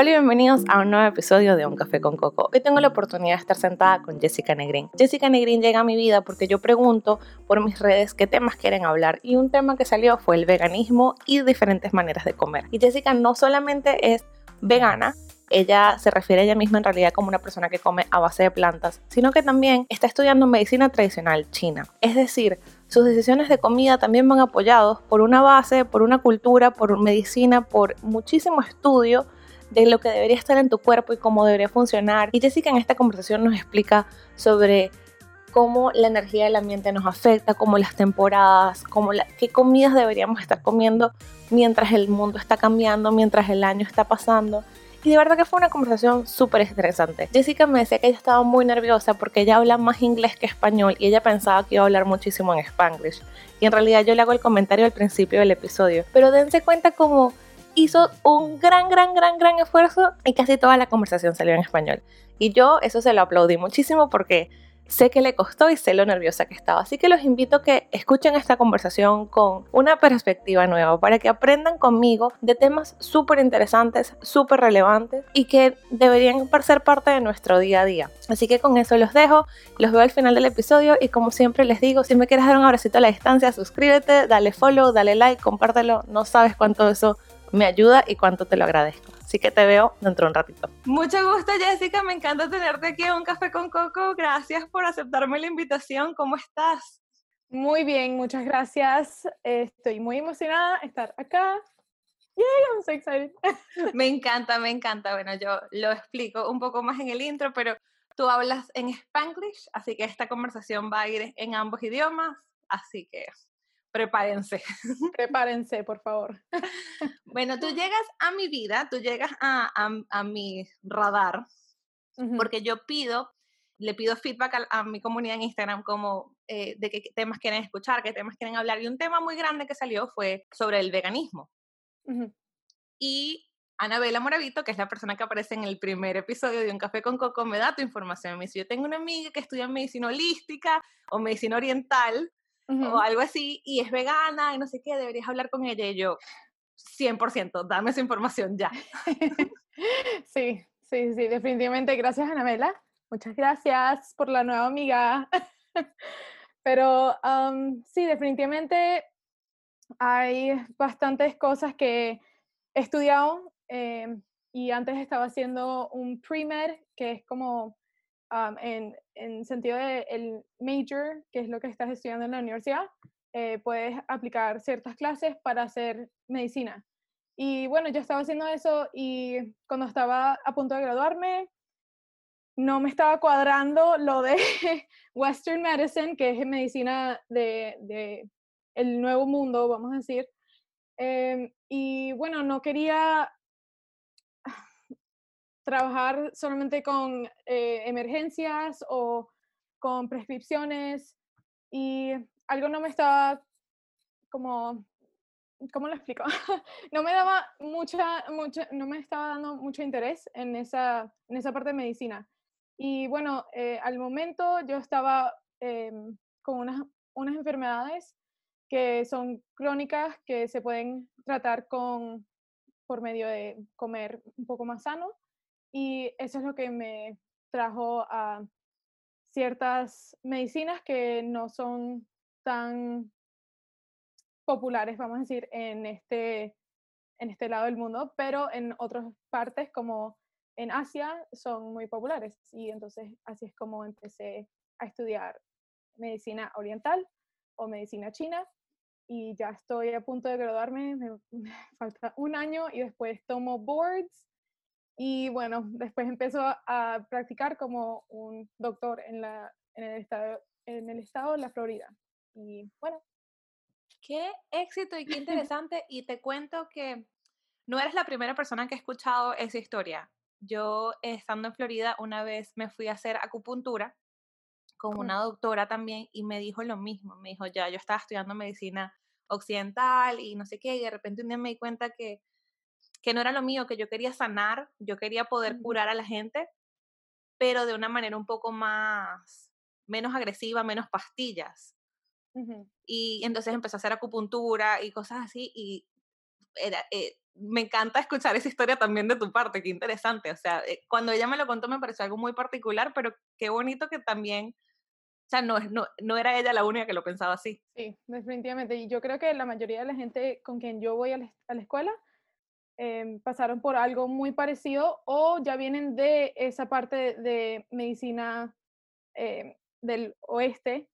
Hola y bienvenidos a un nuevo episodio de Un Café con Coco. Hoy tengo la oportunidad de estar sentada con Jessica Negrín. Jessica Negrín llega a mi vida porque yo pregunto por mis redes qué temas quieren hablar y un tema que salió fue el veganismo y diferentes maneras de comer. Y Jessica no solamente es vegana, ella se refiere a ella misma en realidad como una persona que come a base de plantas, sino que también está estudiando medicina tradicional china. Es decir, sus decisiones de comida también van apoyados por una base, por una cultura, por medicina, por muchísimo estudio de lo que debería estar en tu cuerpo y cómo debería funcionar. Y Jessica en esta conversación nos explica sobre cómo la energía del ambiente nos afecta, cómo las temporadas, cómo qué comidas deberíamos estar comiendo mientras el mundo está cambiando, mientras el año está pasando. Y de verdad que fue una conversación súper interesante. Jessica me decía que ella estaba muy nerviosa porque ella habla más inglés que español y ella pensaba que iba a hablar muchísimo en spanglish. Y en realidad yo le hago el comentario al principio del episodio. Pero dense cuenta como hizo un gran, gran, gran, gran esfuerzo y casi toda la conversación salió en español. Y yo eso se lo aplaudí muchísimo porque sé que le costó y sé lo nerviosa que estaba. Así que los invito a que escuchen esta conversación con una perspectiva nueva para que aprendan conmigo de temas súper interesantes, súper relevantes y que deberían ser parte de nuestro día a día. Así que con eso los dejo, los veo al final del episodio y como siempre les digo, si me quieres dar un abracito a la distancia, suscríbete, dale follow, dale like, compártelo, no sabes cuánto eso me ayuda y cuánto te lo agradezco. Así que te veo dentro de un ratito. Mucho gusto, Jessica. Me encanta tenerte aquí en un café con Coco. Gracias por aceptarme la invitación. ¿Cómo estás? Muy bien, muchas gracias. Estoy muy emocionada de estar acá. Yay, I'm so excited. Me encanta, me encanta. Bueno, yo lo explico un poco más en el intro, pero tú hablas en Spanglish, así que esta conversación va a ir en ambos idiomas. Así que prepárense. Prepárense, por favor. Bueno, tú llegas a mi vida, tú llegas a, a, mi radar, porque yo pido, le pido feedback a, mi comunidad en Instagram como eh, de qué temas quieren escuchar, qué temas quieren hablar. Y un tema muy grande que salió fue sobre el veganismo. Y Anabela Moravito, que es la persona que aparece en el primer episodio de Un Café con Coco, me da tu información. Me dice, yo tengo una amiga que estudia medicina holística o medicina oriental o algo así, y es vegana y no sé qué, deberías hablar con ella. Y yo, 100%, dame esa información ya. sí, sí, sí, definitivamente. Gracias, Anabela. Muchas gracias por la nueva amiga. Pero sí, definitivamente hay bastantes cosas que he estudiado em, y antes estaba haciendo un pre-med, que es como en, en, sentido de el major, que es lo que estás estudiando en la universidad, eh, puedes aplicar ciertas clases para hacer medicina. Y bueno, yo estaba haciendo eso y cuando estaba a punto de graduarme, no me estaba cuadrando lo de Western Medicine, que es medicina de, de el nuevo mundo, vamos a decir. Em, y bueno, no quería trabajar solamente con eh, emergencias o con prescripciones y algo no me estaba como, ¿cómo lo explico? no me daba mucha, mucha, no me estaba dando mucho interés en esa, en esa parte de medicina. Y bueno, eh, al momento yo estaba em, con unas, unas enfermedades que son crónicas que se pueden tratar con, por medio de comer un poco más sano y eso es lo que me trajo a ciertas medicinas que no son tan populares, vamos a decir, en este, en este lado del mundo, pero en otras partes como en Asia son muy populares. Y entonces así es como empecé a estudiar medicina oriental o medicina china y ya estoy a punto de graduarme, me, me falta un año y después tomo boards y bueno, después empezó a practicar como un doctor en, la, en, el, estado, en el estado de la Florida. Y bueno. Qué éxito y qué interesante. y te cuento que no eres la primera persona que ha escuchado esa historia. Yo, estando en Florida, una vez me fui a hacer acupuntura con una doctora también y me dijo lo mismo. Me dijo, ya, yo estaba estudiando medicina occidental y no sé qué, y de repente un día me di cuenta que que no era lo mío, que yo quería sanar, yo quería poder curar a la gente, pero de una manera un poco más, menos agresiva, menos pastillas. Y entonces empecé a hacer acupuntura y cosas así y era, eh, me encanta escuchar esa historia también de tu parte, qué interesante. O sea, eh, cuando ella me lo contó me pareció algo muy particular, pero qué bonito que también, o sea, no, no, no era ella la única que lo pensaba así. Sí, definitivamente. Y yo creo que la mayoría de la gente con quien yo voy a la, escuela em, pasaron por algo muy parecido o ya vienen de esa parte de medicina em, del oeste,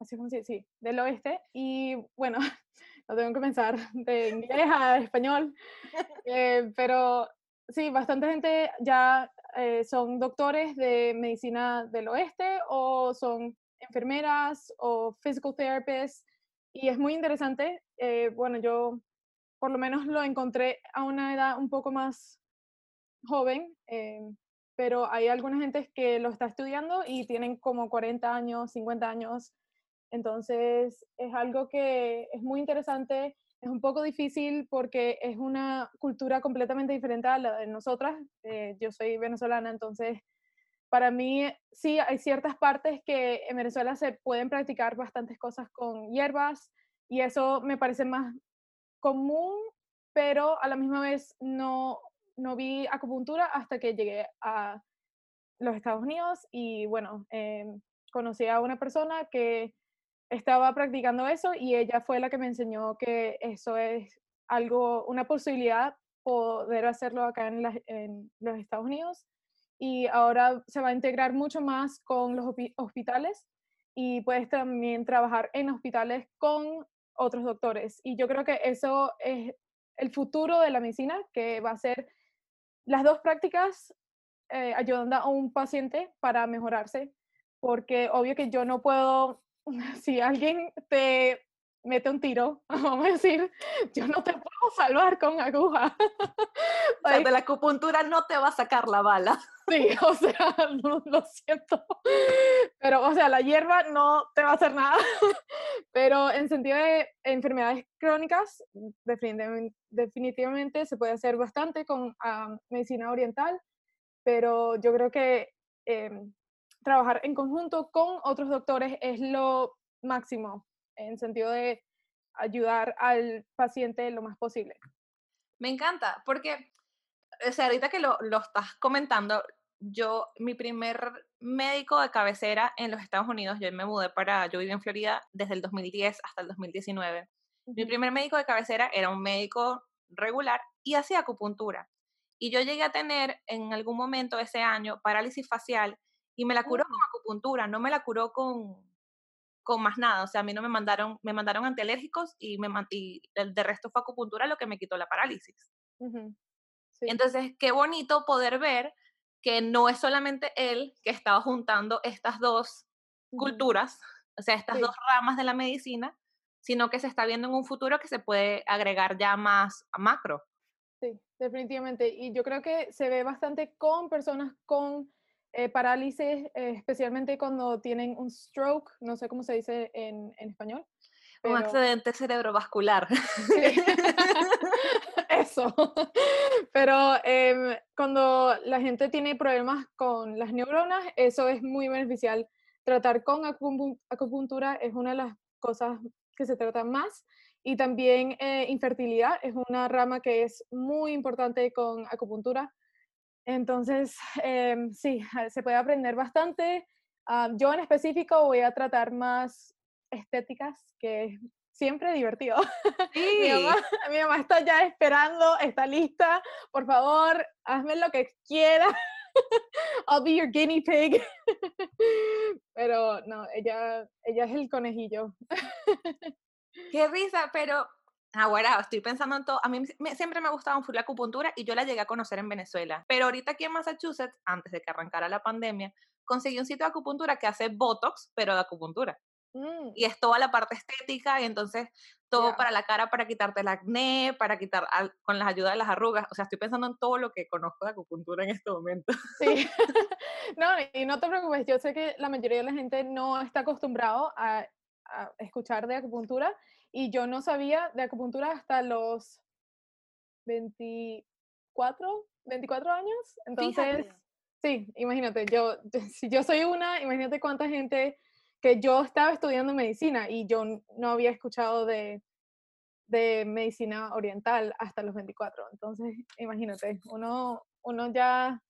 así como sí, sí, del oeste. Y bueno, lo tengo que pensar de inglés a español, eh, pero sí, bastante gente ya eh, son doctores de medicina del oeste o son enfermeras o physical therapists y es muy interesante. Eh, bueno, yo por lo menos lo encontré a una edad un poco más joven, pero hay alguna gente que lo está estudiando y tienen como 40 años, 50 años entonces, es algo que es muy interesante, es un poco difícil porque es una cultura completamente diferente a la de nosotras. Eh, yo soy venezolana, entonces para mí sí hay ciertas partes que en Venezuela se pueden practicar bastantes cosas con hierbas y eso me parece más común, pero a la misma vez no, no vi acupuntura hasta que llegué a los Estados Unidos y bueno, em, conocí a una persona que estaba practicando eso y ella fue la que me enseñó que eso es algo, una posibilidad poder hacerlo acá en, en los Estados Unidos y ahora se va a integrar mucho más con los hospitales y puedes también trabajar en hospitales con otros doctores. Y yo creo que eso es el futuro de la medicina, que va a ser las dos prácticas eh, ayudando a un paciente para mejorarse, porque obvio que yo no puedo si alguien te mete un tiro, vamos a decir, yo no te puedo salvar con aguja. O sea, de la acupuntura no te va a sacar la bala. Sí, o sea, lo siento. Pero, o sea, la hierba no te va a hacer nada. Pero en sentido de enfermedades crónicas, definitivamente, definitivamente se puede hacer bastante con ah, medicina oriental, pero yo creo que em, trabajar en conjunto con otros doctores es lo máximo en sentido de ayudar al paciente lo más posible. Me encanta, porque, o sea, ahorita que lo, lo estás comentando, yo, mi primer médico de cabecera en los Estados Unidos, yo me mudé para, yo viví en Florida desde el 2010 hasta el 2019. Mi primer médico de cabecera era un médico regular y hacía acupuntura. Y yo llegué a tener en algún momento ese año parálisis facial y me la curó con oh. acupuntura, no me la curó con, con más nada. O sea, a mí no me mandaron, me mandaron antialérgicos y, me, y el de resto fue acupuntura lo que me quitó la parálisis. Entonces, qué bonito poder ver que no es solamente él que estaba juntando estas dos culturas, o sea, estas dos ramas de la medicina, sino que se está viendo en un futuro que se puede agregar ya más a macro. Sí, definitivamente. Y yo creo que se ve bastante con personas con eh, parálisis, eh, especialmente cuando tienen un stroke, no sé cómo se dice en, en español. Un accidente cerebrovascular. Eso. Pero em, cuando la gente tiene problemas con las neuronas, eso es muy beneficial. Tratar con acupuntura es una de las cosas que se trata más. Y también eh, infertilidad es una rama que es muy importante con acupuntura entonces, em, sí, se puede aprender bastante. Ah, yo en específico voy a tratar más estéticas, que es siempre divertido. mi, mamá, está ya esperando, está lista. Por favor, hazme lo que quieras. I'll be your guinea pig. pero no, ella, ella es el conejillo. Qué risa, pero Ahora estoy pensando en todo. A mí siempre me ha gustado un full la acupuntura y yo la llegué a conocer en Venezuela. Pero ahorita aquí en Massachusetts, antes de que arrancara la pandemia, conseguí un sitio de acupuntura que hace Botox, pero de acupuntura. Mm. Y es toda la parte estética y entonces todo para la cara, para quitarte el acné, para quitar con las ayudas de las arrugas. O sea, estoy pensando en todo lo que conozco de acupuntura en este momento. Sí. no, y no te preocupes, yo sé que la mayoría de la gente no está acostumbrado a, a escuchar de acupuntura y yo no sabía de acupuntura hasta los 24, 24 años. Entonces, sí, imagínate, yo, si yo soy una, imagínate cuánta gente que yo estaba estudiando medicina y yo no había escuchado de, de medicina oriental hasta los 24. Entonces, imagínate, uno, uno ya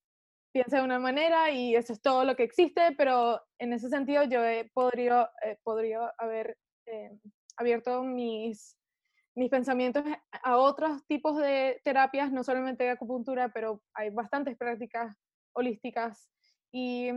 piensa de una manera y eso es todo lo que existe, pero en ese sentido yo podría, eh, podría haber eh, abierto mis, mis pensamientos a otros tipos de terapias, no solamente de acupuntura, pero hay bastantes prácticas holísticas y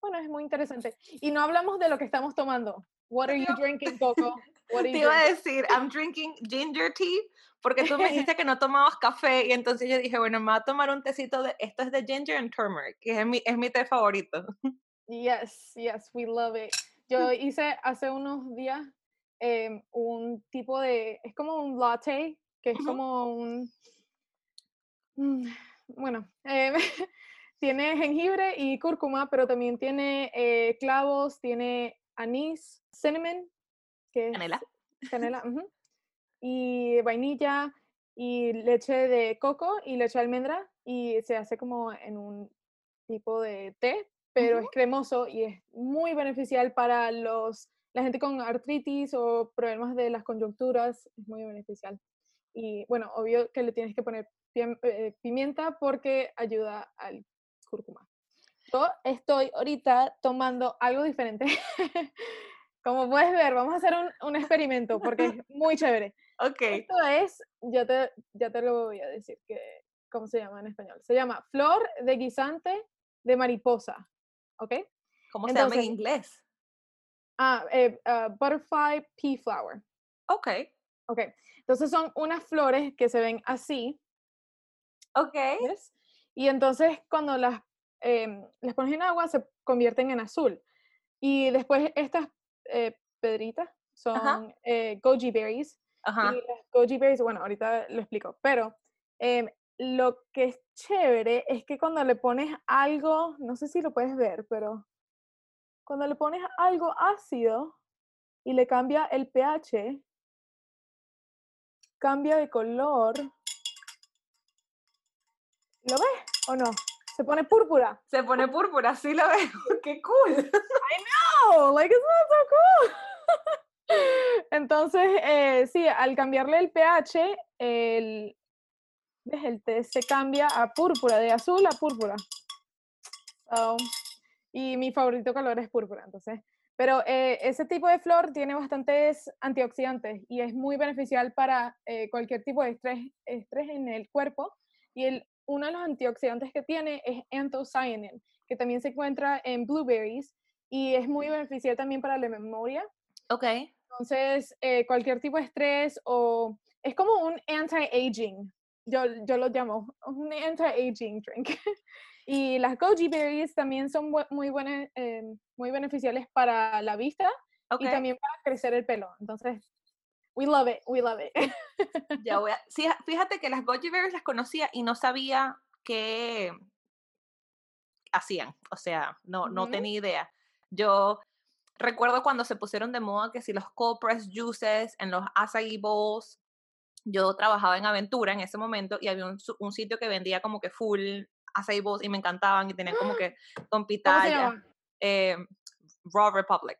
bueno, es muy interesante. Y no hablamos de lo que estamos tomando. What are you drinking, Coco? Te iba a decir, I'm drinking ginger tea, porque tú me dijiste que no tomabas café, y entonces yo dije, bueno, me voy a tomar un tecito de, esto es de ginger and turmeric, que es mi, es mi té favorito. Yes, yes, we love it. Yo hice hace unos días em, un tipo de, es como un latte, que es como un, mm, bueno, eh, tiene jengibre y cúrcuma, pero también tiene eh, clavos, tiene anís, cinnamon, que es canela, canela y vainilla y leche de coco y leche de almendra y se hace como en un tipo de té, pero es cremoso y es muy beneficial para los la gente con artritis o problemas de las coyunturas, es muy beneficial. Y bueno, obvio que le tienes que poner eh, pimienta porque ayuda al cúrcuma. Yo estoy ahorita tomando algo diferente. Como puedes ver, vamos a hacer un, un experimento porque es muy chévere. Ok. Esto es, ya te, ya te lo voy a decir, que, ¿cómo se llama en español? Se llama flor de guisante de mariposa. ¿Ok? ¿Cómo se llama en inglés? Ah, eh, uh, butterfly pea flower. Ok. Ok. Entonces son unas flores que se ven así. Ok. ¿ves? Y entonces cuando las, eh, las pones en agua se convierten en azul. Y después estas eh, pedritas son eh, goji berries. Ajá. Y las goji berries, bueno, ahorita lo explico, pero em, lo que es chévere es que cuando le pones algo, no sé si lo puedes ver, pero cuando le pones algo ácido y le cambia el pH, cambia de color. ¿Lo ves o no? Se pone púrpura. Se pone púrpura, sí lo veo. ¡Qué cool! I know, like it's not so cool. Entonces, eh, sí, al cambiarle el pH, el, el té se cambia a púrpura, de azul a púrpura. So, y mi favorito color es púrpura, entonces. Pero eh, ese tipo de flor tiene bastantes antioxidantes y es muy beneficial para eh, cualquier tipo de estrés, estrés en el cuerpo. Y el, uno de los antioxidantes que tiene es anthocyanin, que también se encuentra en blueberries y es muy beneficial también para la memoria. Ok. Entonces, eh, cualquier tipo de estrés o es como un anti-aging, yo, yo lo llamo un anti-aging drink. y las goji berries también son muy, buenas, eh, muy beneficiales para la vista y también para crecer el pelo. Entonces, we love it, we love it. ya voy a, sí, fíjate que las goji berries las conocía y no sabía qué hacían, o sea, no, no tenía idea. Yo recuerdo cuando se pusieron de moda que si los cold press juices en los acai bowls, yo trabajaba en Aventura en ese momento y había un, un sitio que vendía como que full acai bowls y me encantaban y tenían como que con pitaya. Eh, Raw Republic.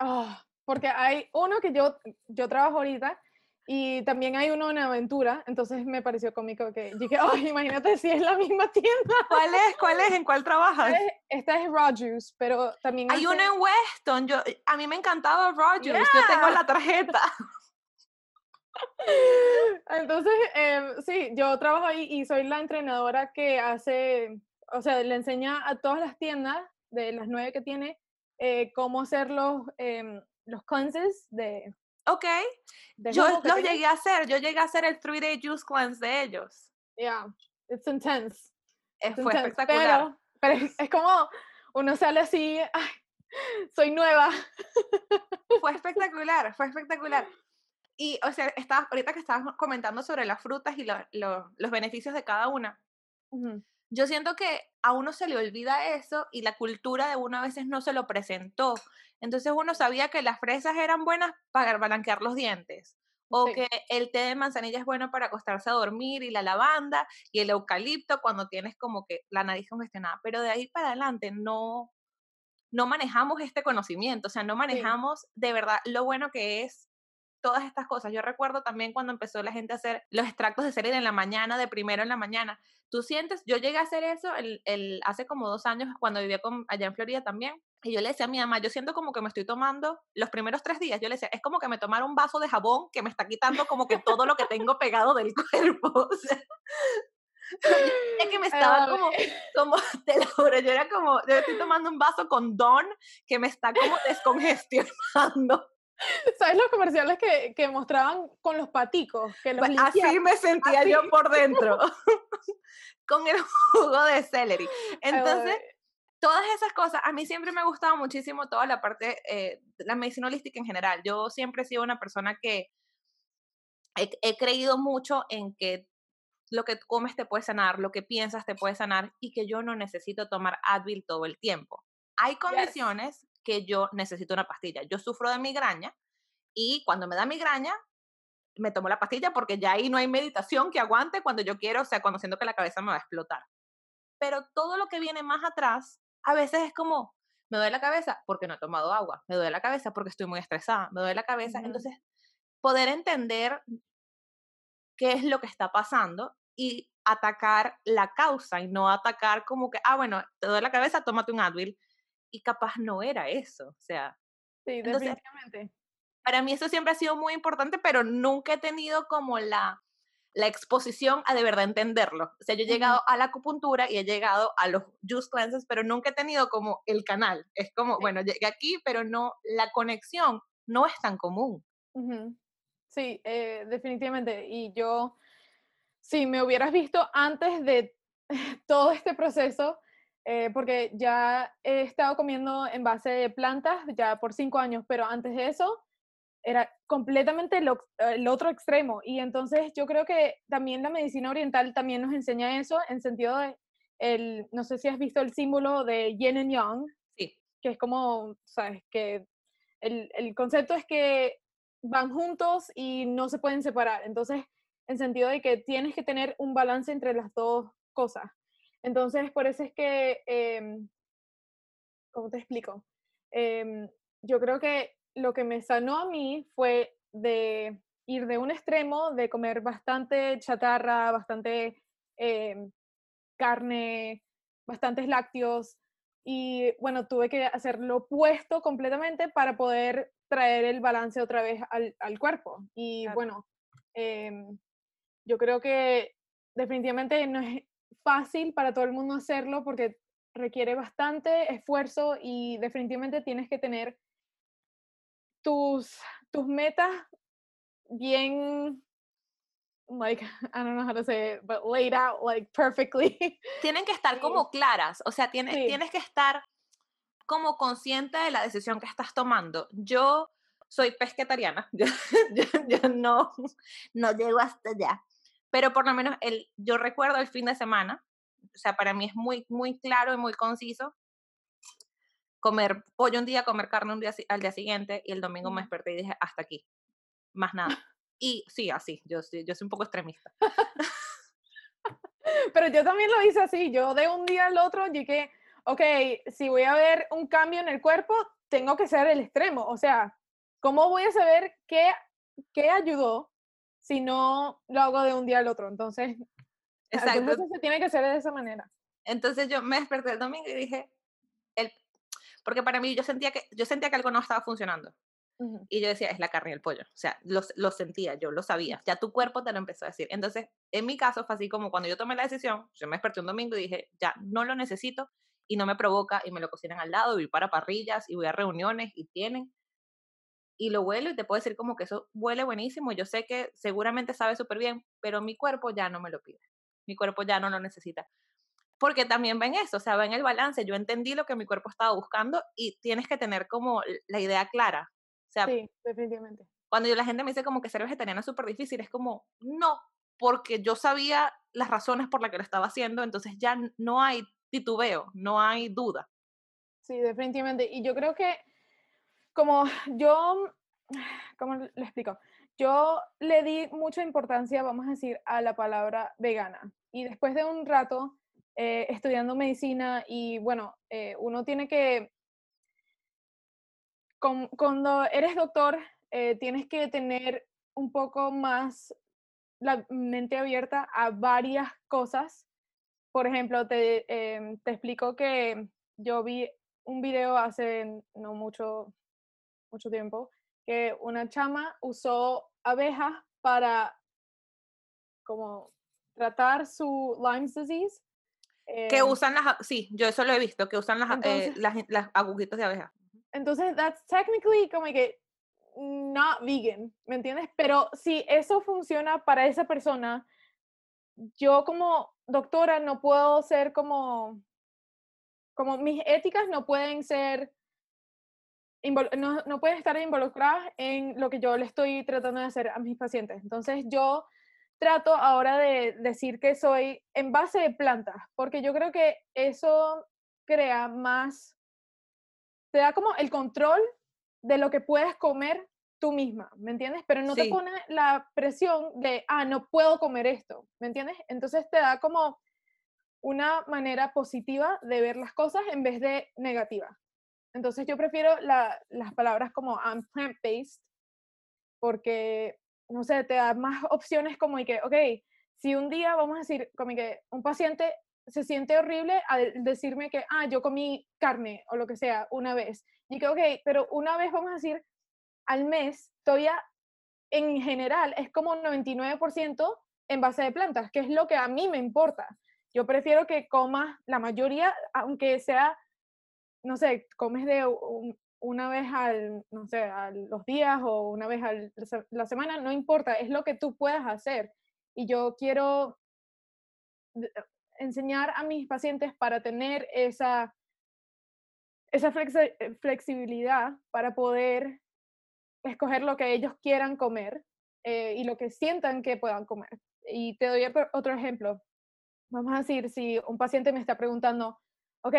Oh, porque hay uno que yo, yo trabajo ahorita y también hay uno en Aventura, entonces me pareció cómico que dije, oh, imagínate si es la misma tienda. ¿Cuál es? ¿Cuál es? ¿En cuál trabajas? Esta es, Raw Juice, pero también hay uno en Weston. Yo, a mí me encantaba Raw Juice, yo tengo la tarjeta. Entonces, eh, sí, yo trabajo ahí y soy la entrenadora que hace, o sea, le enseña a todas las tiendas de las nueve que tiene eh, cómo hacer los, eh, los cleanses de Ok. Yo los llegué a hacer. Yo llegué a hacer el 3-day juice cleanse de ellos. Yeah, it's intense. fue espectacular. Pero, es, como uno sale así, ay, soy nueva. Fue espectacular, fue espectacular. Y, o sea, estaba, ahorita que estabas comentando sobre las frutas y los beneficios de cada una, yo siento que a uno se le olvida eso y la cultura de uno a veces no se lo presentó. Entonces uno sabía que las fresas eran buenas para blanquear los dientes o que el té de manzanilla es bueno para acostarse a dormir y la lavanda y el eucalipto cuando tienes como que la nariz congestionada, pero de ahí para adelante no no manejamos este conocimiento, o sea, no manejamos de verdad lo bueno que es todas estas cosas. Yo recuerdo también cuando empezó la gente a hacer los extractos de serie en la mañana, de primero en la mañana. Tú sientes, yo llegué a hacer eso el, el, hace como dos años cuando vivía con, allá en Florida también. Y yo le decía a mi mamá, yo siento como que me estoy tomando los primeros tres días. Yo le decía, es como que me tomara un vaso de jabón que me está quitando como que todo lo que tengo pegado del cuerpo. O sea, es que me estaba como, como, te lo juro, yo era como, yo estoy tomando un vaso con Don que me está como descongestionando. ¿Sabes los comerciales que, que mostraban con los paticos? Que los pues así me sentía yo por dentro, con el jugo de celery. Entonces, todas esas cosas, a mí siempre me ha gustado muchísimo toda la parte, eh, la medicina holística en general. Yo siempre he sido una persona que he, he creído mucho en que lo que comes te puede sanar, lo que piensas te puede sanar y que yo no necesito tomar Advil todo el tiempo. Hay condiciones que yo necesito una pastilla. Yo sufro de migraña y cuando me da migraña me tomo la pastilla porque ya ahí no hay meditación que aguante cuando yo quiero, o sea, cuando siento que la cabeza me va a explotar. Pero todo lo que viene más atrás, a veces es como, me duele la cabeza porque no he tomado agua, me duele la cabeza porque estoy muy estresada, me duele la cabeza. Entonces, poder entender qué es lo que está pasando y atacar la causa y no atacar como que, ah, bueno, te duele la cabeza, tómate un Advil. Y capaz no era eso, o sea. Sí, definitivamente. para mí eso siempre ha sido muy importante, pero nunca he tenido como la, la exposición a de verdad entenderlo. O sea, yo he llegado a la acupuntura y he llegado a los juice cleanses, pero nunca he tenido como el canal. Es como, bueno, llegué aquí, pero no, la conexión no es tan común. Sí, eh, definitivamente. Y yo, si me hubieras visto antes de todo este proceso, eh, porque ya he estado comiendo en base de plantas ya por cinco años, pero antes de eso era completamente el otro extremo. Y entonces yo creo que también la medicina oriental también nos enseña eso en sentido de, el, no sé si has visto el símbolo de yin y yang, sí. que es como, sabes, que el, el concepto es que van juntos y no se pueden separar. Entonces, en sentido de que tienes que tener un balance entre las dos cosas. Entonces, por eso es que, eh, ¿cómo te explico? Em, yo creo que lo que me sanó a mí fue de ir de un extremo, de comer bastante chatarra, bastante em, carne, bastantes lácteos, y bueno, tuve que hacer lo opuesto completamente para poder traer el balance otra vez al, al cuerpo. Y bueno, yo creo que definitivamente no es fácil para todo el mundo hacerlo porque requiere bastante esfuerzo y definitivamente tienes que tener tus, tus metas bien like I don't know how to say it, but laid out like perfectly. Tienen que estar como claras, o sea, tienes, tienes que estar como consciente de la decisión que estás tomando. Yo soy pesquetariana, yo, yo no, no llego hasta allá pero por lo menos el, yo recuerdo el fin de semana, o sea, para mí es muy, muy claro y muy conciso, comer pollo un día, comer carne un día al día siguiente y el domingo me desperté y dije, hasta aquí, más nada. Y sí, así, yo, yo soy un poco extremista. Pero yo también lo hice así, yo de un día al otro llegué, ok, si voy a ver un cambio en el cuerpo, tengo que ser el extremo, o sea, ¿cómo voy a saber qué, qué ayudó si no lo hago de un día al otro. Entonces, Exacto. se tiene que hacer de esa manera. Entonces yo me desperté el domingo y dije, el, porque para mí yo sentía que, yo sentía que algo no estaba funcionando. Y yo decía, es la carne y el pollo. O sea, lo, lo, sentía, yo lo sabía. Ya tu cuerpo te lo empezó a decir. Entonces, en mi caso fue así como cuando yo tomé la decisión, yo me desperté un domingo y dije, ya, no lo necesito y no me provoca y me lo cocinan al lado y voy para parrillas y voy a reuniones y tienen y lo huelo y te puedo decir como que eso huele buenísimo. Yo sé que seguramente sabe súper bien, pero mi cuerpo ya no me lo pide. Mi cuerpo ya no lo necesita. Porque también ven eso, o sea, ven el balance. Yo entendí lo que mi cuerpo estaba buscando y tienes que tener como la idea clara. O sea, sí, definitivamente. Cuando yo, la gente me dice como que ser vegetariana es súper difícil, es como, no, porque yo sabía las razones por las que lo estaba haciendo, entonces ya no hay titubeo, no hay duda. Sí, definitivamente. Y yo creo que como yo, ¿cómo le explico? Yo le di mucha importancia, vamos a decir, a la palabra vegana. Y después de un rato eh, estudiando medicina y bueno, eh, uno tiene que, cuando eres doctor, eh, tienes que tener un poco más la mente abierta a varias cosas. Por ejemplo, te, em, te explico que yo vi un video hace no mucho, mucho tiempo que una chama usó abejas para como tratar su Lyme's disease. que em, usan las, sí, yo eso lo he visto, que usan las, eh, Entonces- las, las agujitas de abeja. Entonces, that's technically como que not vegan, ¿me entiendes? Pero si eso funciona para esa persona, yo como doctora no puedo ser como, como mis éticas no pueden ser, no, no pueden estar involucradas en lo que yo le estoy tratando de hacer a mis pacientes. Entonces, yo trato ahora de decir que soy en base de plantas, porque yo creo que eso crea más te da como el control de lo que puedes comer tú misma, ¿me entiendes? Pero no Sí. te pone la presión de, ah, no puedo comer esto, ¿me entiendes? Entonces te da como una manera positiva de ver las cosas en vez de negativa. Entonces yo prefiero la- las palabras como I'm plant-based porque, no sé, te da más opciones como y que, ok, si un día, vamos a decir, como que un paciente se siente horrible al decirme que, ah, yo comí carne o lo que sea una vez. Y que, ok, pero una vez, vamos a decir, al mes, todavía en general es como un 99% en base de plantas, que es lo que a mí me importa. Yo prefiero que comas la mayoría, aunque sea, no sé, comes de un- una vez al, no sé, a los días o una vez a la semana, no importa, es lo que tú puedas hacer. Y yo quiero de- enseñar a mis pacientes para tener esa, esa eh, flexibilidad para poder escoger lo que ellos quieran comer eh, y lo que sientan que puedan comer. Y te doy otro ejemplo. Vamos a decir, si un paciente me está preguntando, ok,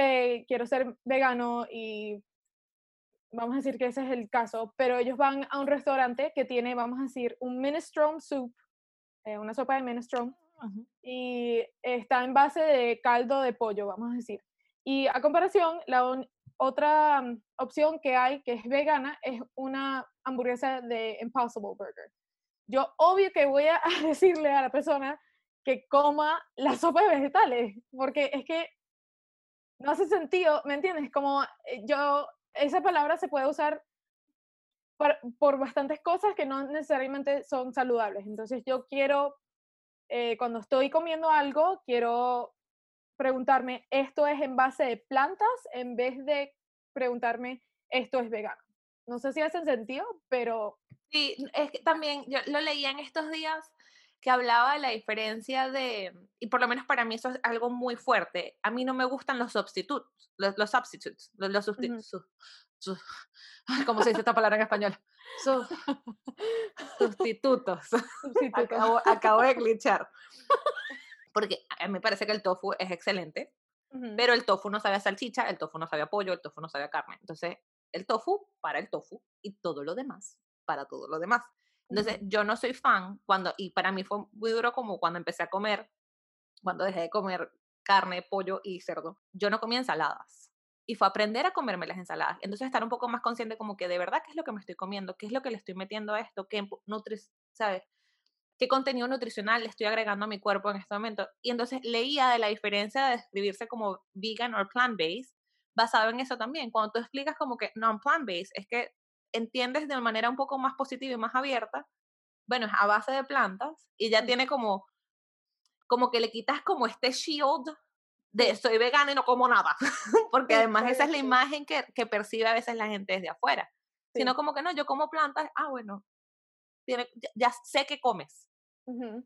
quiero ser vegano y vamos a decir que ese es el caso, pero ellos van a un restaurante que tiene, vamos a decir, un minestrone soup, eh, una sopa de minestrone, y está en base de caldo de pollo, vamos a decir. Y a comparación, la otra mm, opción que hay que es vegana es una hamburguesa de Impossible Burger. Yo obvio que voy a decirle a la persona que coma la sopa de vegetales, porque es que no hace sentido, ¿me entiendes? Como eh, yo, esa palabra se puede usar por, por bastantes cosas que no necesariamente son saludables. Entonces yo quiero, eh, cuando estoy comiendo algo, quiero preguntarme, ¿esto es en base de plantas? En vez de preguntarme, ¿esto es vegano? No sé si hacen sentido, pero Sí, es que también yo lo leía en estos días que hablaba de la diferencia de, y por lo menos para mí eso es algo muy fuerte, a mí no me gustan los substitutos, los, los substitutes, los, los substi- Ujú. su- su- ay, ¿cómo se dice esta palabra en español? Su- sustitutos. sustituto. Acabo, acabo de glitchar. Porque a mí me parece que el tofu es excelente, pero el tofu no sabe a salchicha, el tofu no sabe a pollo, el tofu no sabe a carne. Entonces, el tofu para el tofu y todo lo demás para todo lo demás. Entonces, yo no soy fan cuando, y para mí fue muy duro como cuando empecé a comer, cuando dejé de comer carne, pollo y cerdo, yo no comía ensaladas. Y fue aprender a comerme las ensaladas. Entonces, estar un poco más consciente como que de verdad qué es lo que me estoy comiendo, qué es lo que le estoy metiendo a esto, qué nutri ¿sabes? qué contenido nutricional le estoy agregando a mi cuerpo en este momento. Y entonces leía de la diferencia de describirse como vegan o plant-based, basado en eso también. Cuando tú explicas como que no, plant-based, es que entiendes de manera un poco más positiva y más abierta, bueno, es a base de plantas y ya Mm. tiene como, como que le quitas como este shield de soy vegana y no como nada, porque Sí, además esa es la imagen que, que percibe a veces la gente desde afuera, sino Sí. como que no, yo como plantas, ah, bueno, tiene, ya, ya sé que comes. Ujú.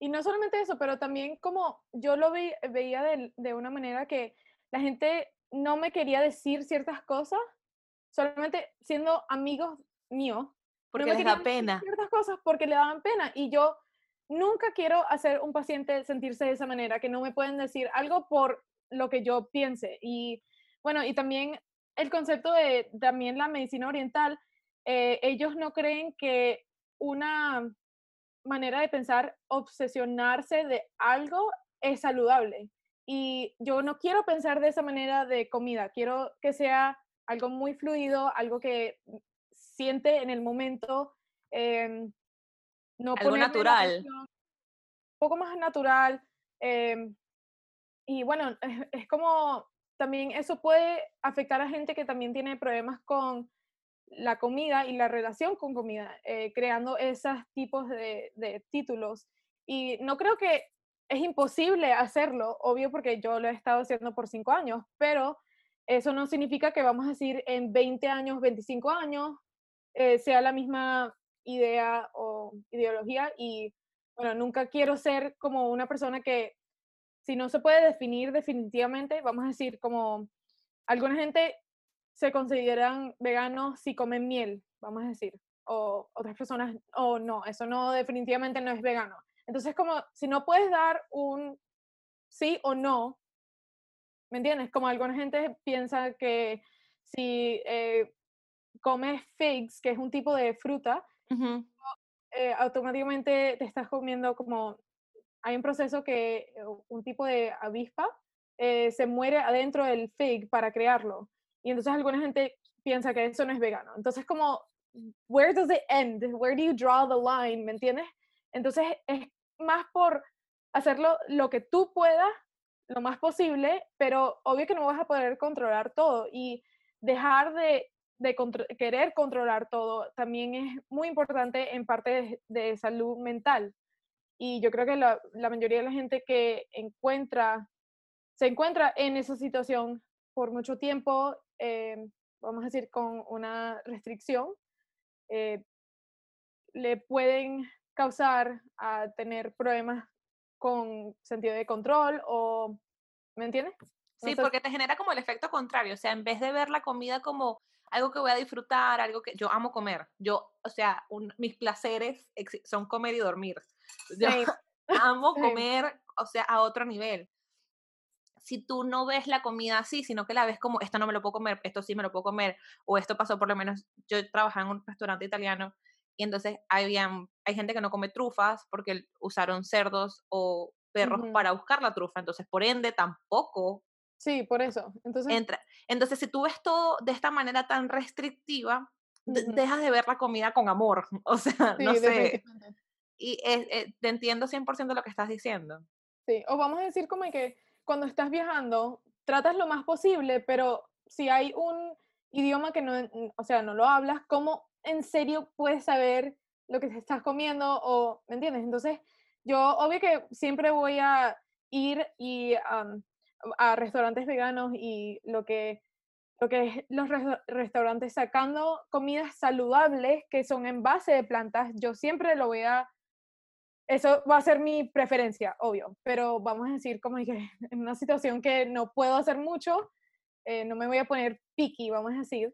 Y no solamente eso, pero también como yo lo veía de, de una manera que la gente no me quería decir ciertas cosas, solamente siendo amigos míos, Porque no me les da pena. ciertas cosas porque le daban pena. Y yo nunca quiero hacer un paciente sentirse de esa manera, que no me pueden decir algo por lo que yo piense. Y bueno, y también el concepto de también la medicina oriental, eh, ellos no creen que una manera de pensar, obsesionarse de algo es saludable. Y yo no quiero pensar de esa manera de comida, quiero que sea algo muy fluido, algo que siente en el momento. Em, no Algo natural. Un poco más natural. Em, y bueno, es, como también eso puede afectar a gente que también tiene problemas con la comida y la relación con comida, eh, creando esos tipos de, de, títulos. Y no creo que es imposible hacerlo, obvio, porque yo lo he estado haciendo por cinco años, pero eso no significa que vamos a decir en 20 años, 25 años, eh, sea la misma idea o ideología. Y bueno, nunca quiero ser como una persona que, si no se puede definir definitivamente, vamos a decir como alguna gente se consideran veganos si comen miel, vamos a decir, o otras personas, o no, eso no, definitivamente no es vegano. Entonces, como si no puedes dar un sí o no, ¿me entiendes? Como alguna gente piensa que si eh, comes figs, que es un tipo de fruta, eh, automáticamente te estás comiendo como, hay un proceso que eh, un tipo de avispa se muere adentro del fig para crearlo. Y entonces alguna gente piensa que eso no es vegano. Entonces como, where does it end? Where do you draw the line? ¿Me entiendes? Entonces es más por hacerlo lo que tú puedas, lo más posible, pero obvio que no vas a poder controlar todo y dejar de, querer controlar todo también es muy importante en parte de, salud mental. Y yo creo que la, mayoría de la gente que encuentra, se encuentra en esa situación por mucho tiempo, eh, vamos a decir, con una restricción, eh, le pueden causar a tener problemas con sentido de control o, ¿me entiendes? Sí, porque te genera como el efecto contrario, o sea, en vez de ver la comida como algo que voy a disfrutar, algo que yo amo comer, yo, o sea, mis placeres son comer y dormir. Yo amo comer, o sea, a otro nivel. Si tú no ves la comida así, sino que la ves como, esto no me lo puedo comer, esto sí me lo puedo comer, o esto pasó por lo menos, yo trabajaba en un restaurante italiano y entonces habían, hay gente que no come trufas porque usaron cerdos o perros para buscar la trufa, entonces por ende tampoco. Sí, por eso. Entonces, entra. entonces si tú ves todo de esta manera tan restrictiva, dejas de ver la comida con amor, o sea, no sé. Y eh, te entiendo 100% lo que estás diciendo. Sí, o vamos a decir como que cuando estás viajando, tratas lo más posible, pero si hay un idioma que no, o sea, no lo hablas, ¿cómo en serio puedes saber lo que te estás comiendo o, ¿me entiendes? Entonces, yo obvio que siempre voy a ir y a restaurantes veganos y lo que lo que es los restaurantes sacando comidas saludables que son en base de plantas, yo siempre lo voy a eso va a ser mi preferencia, obvio, pero vamos a decir como que en una situación que no puedo hacer mucho, eh, no me voy a poner picky, vamos a decir,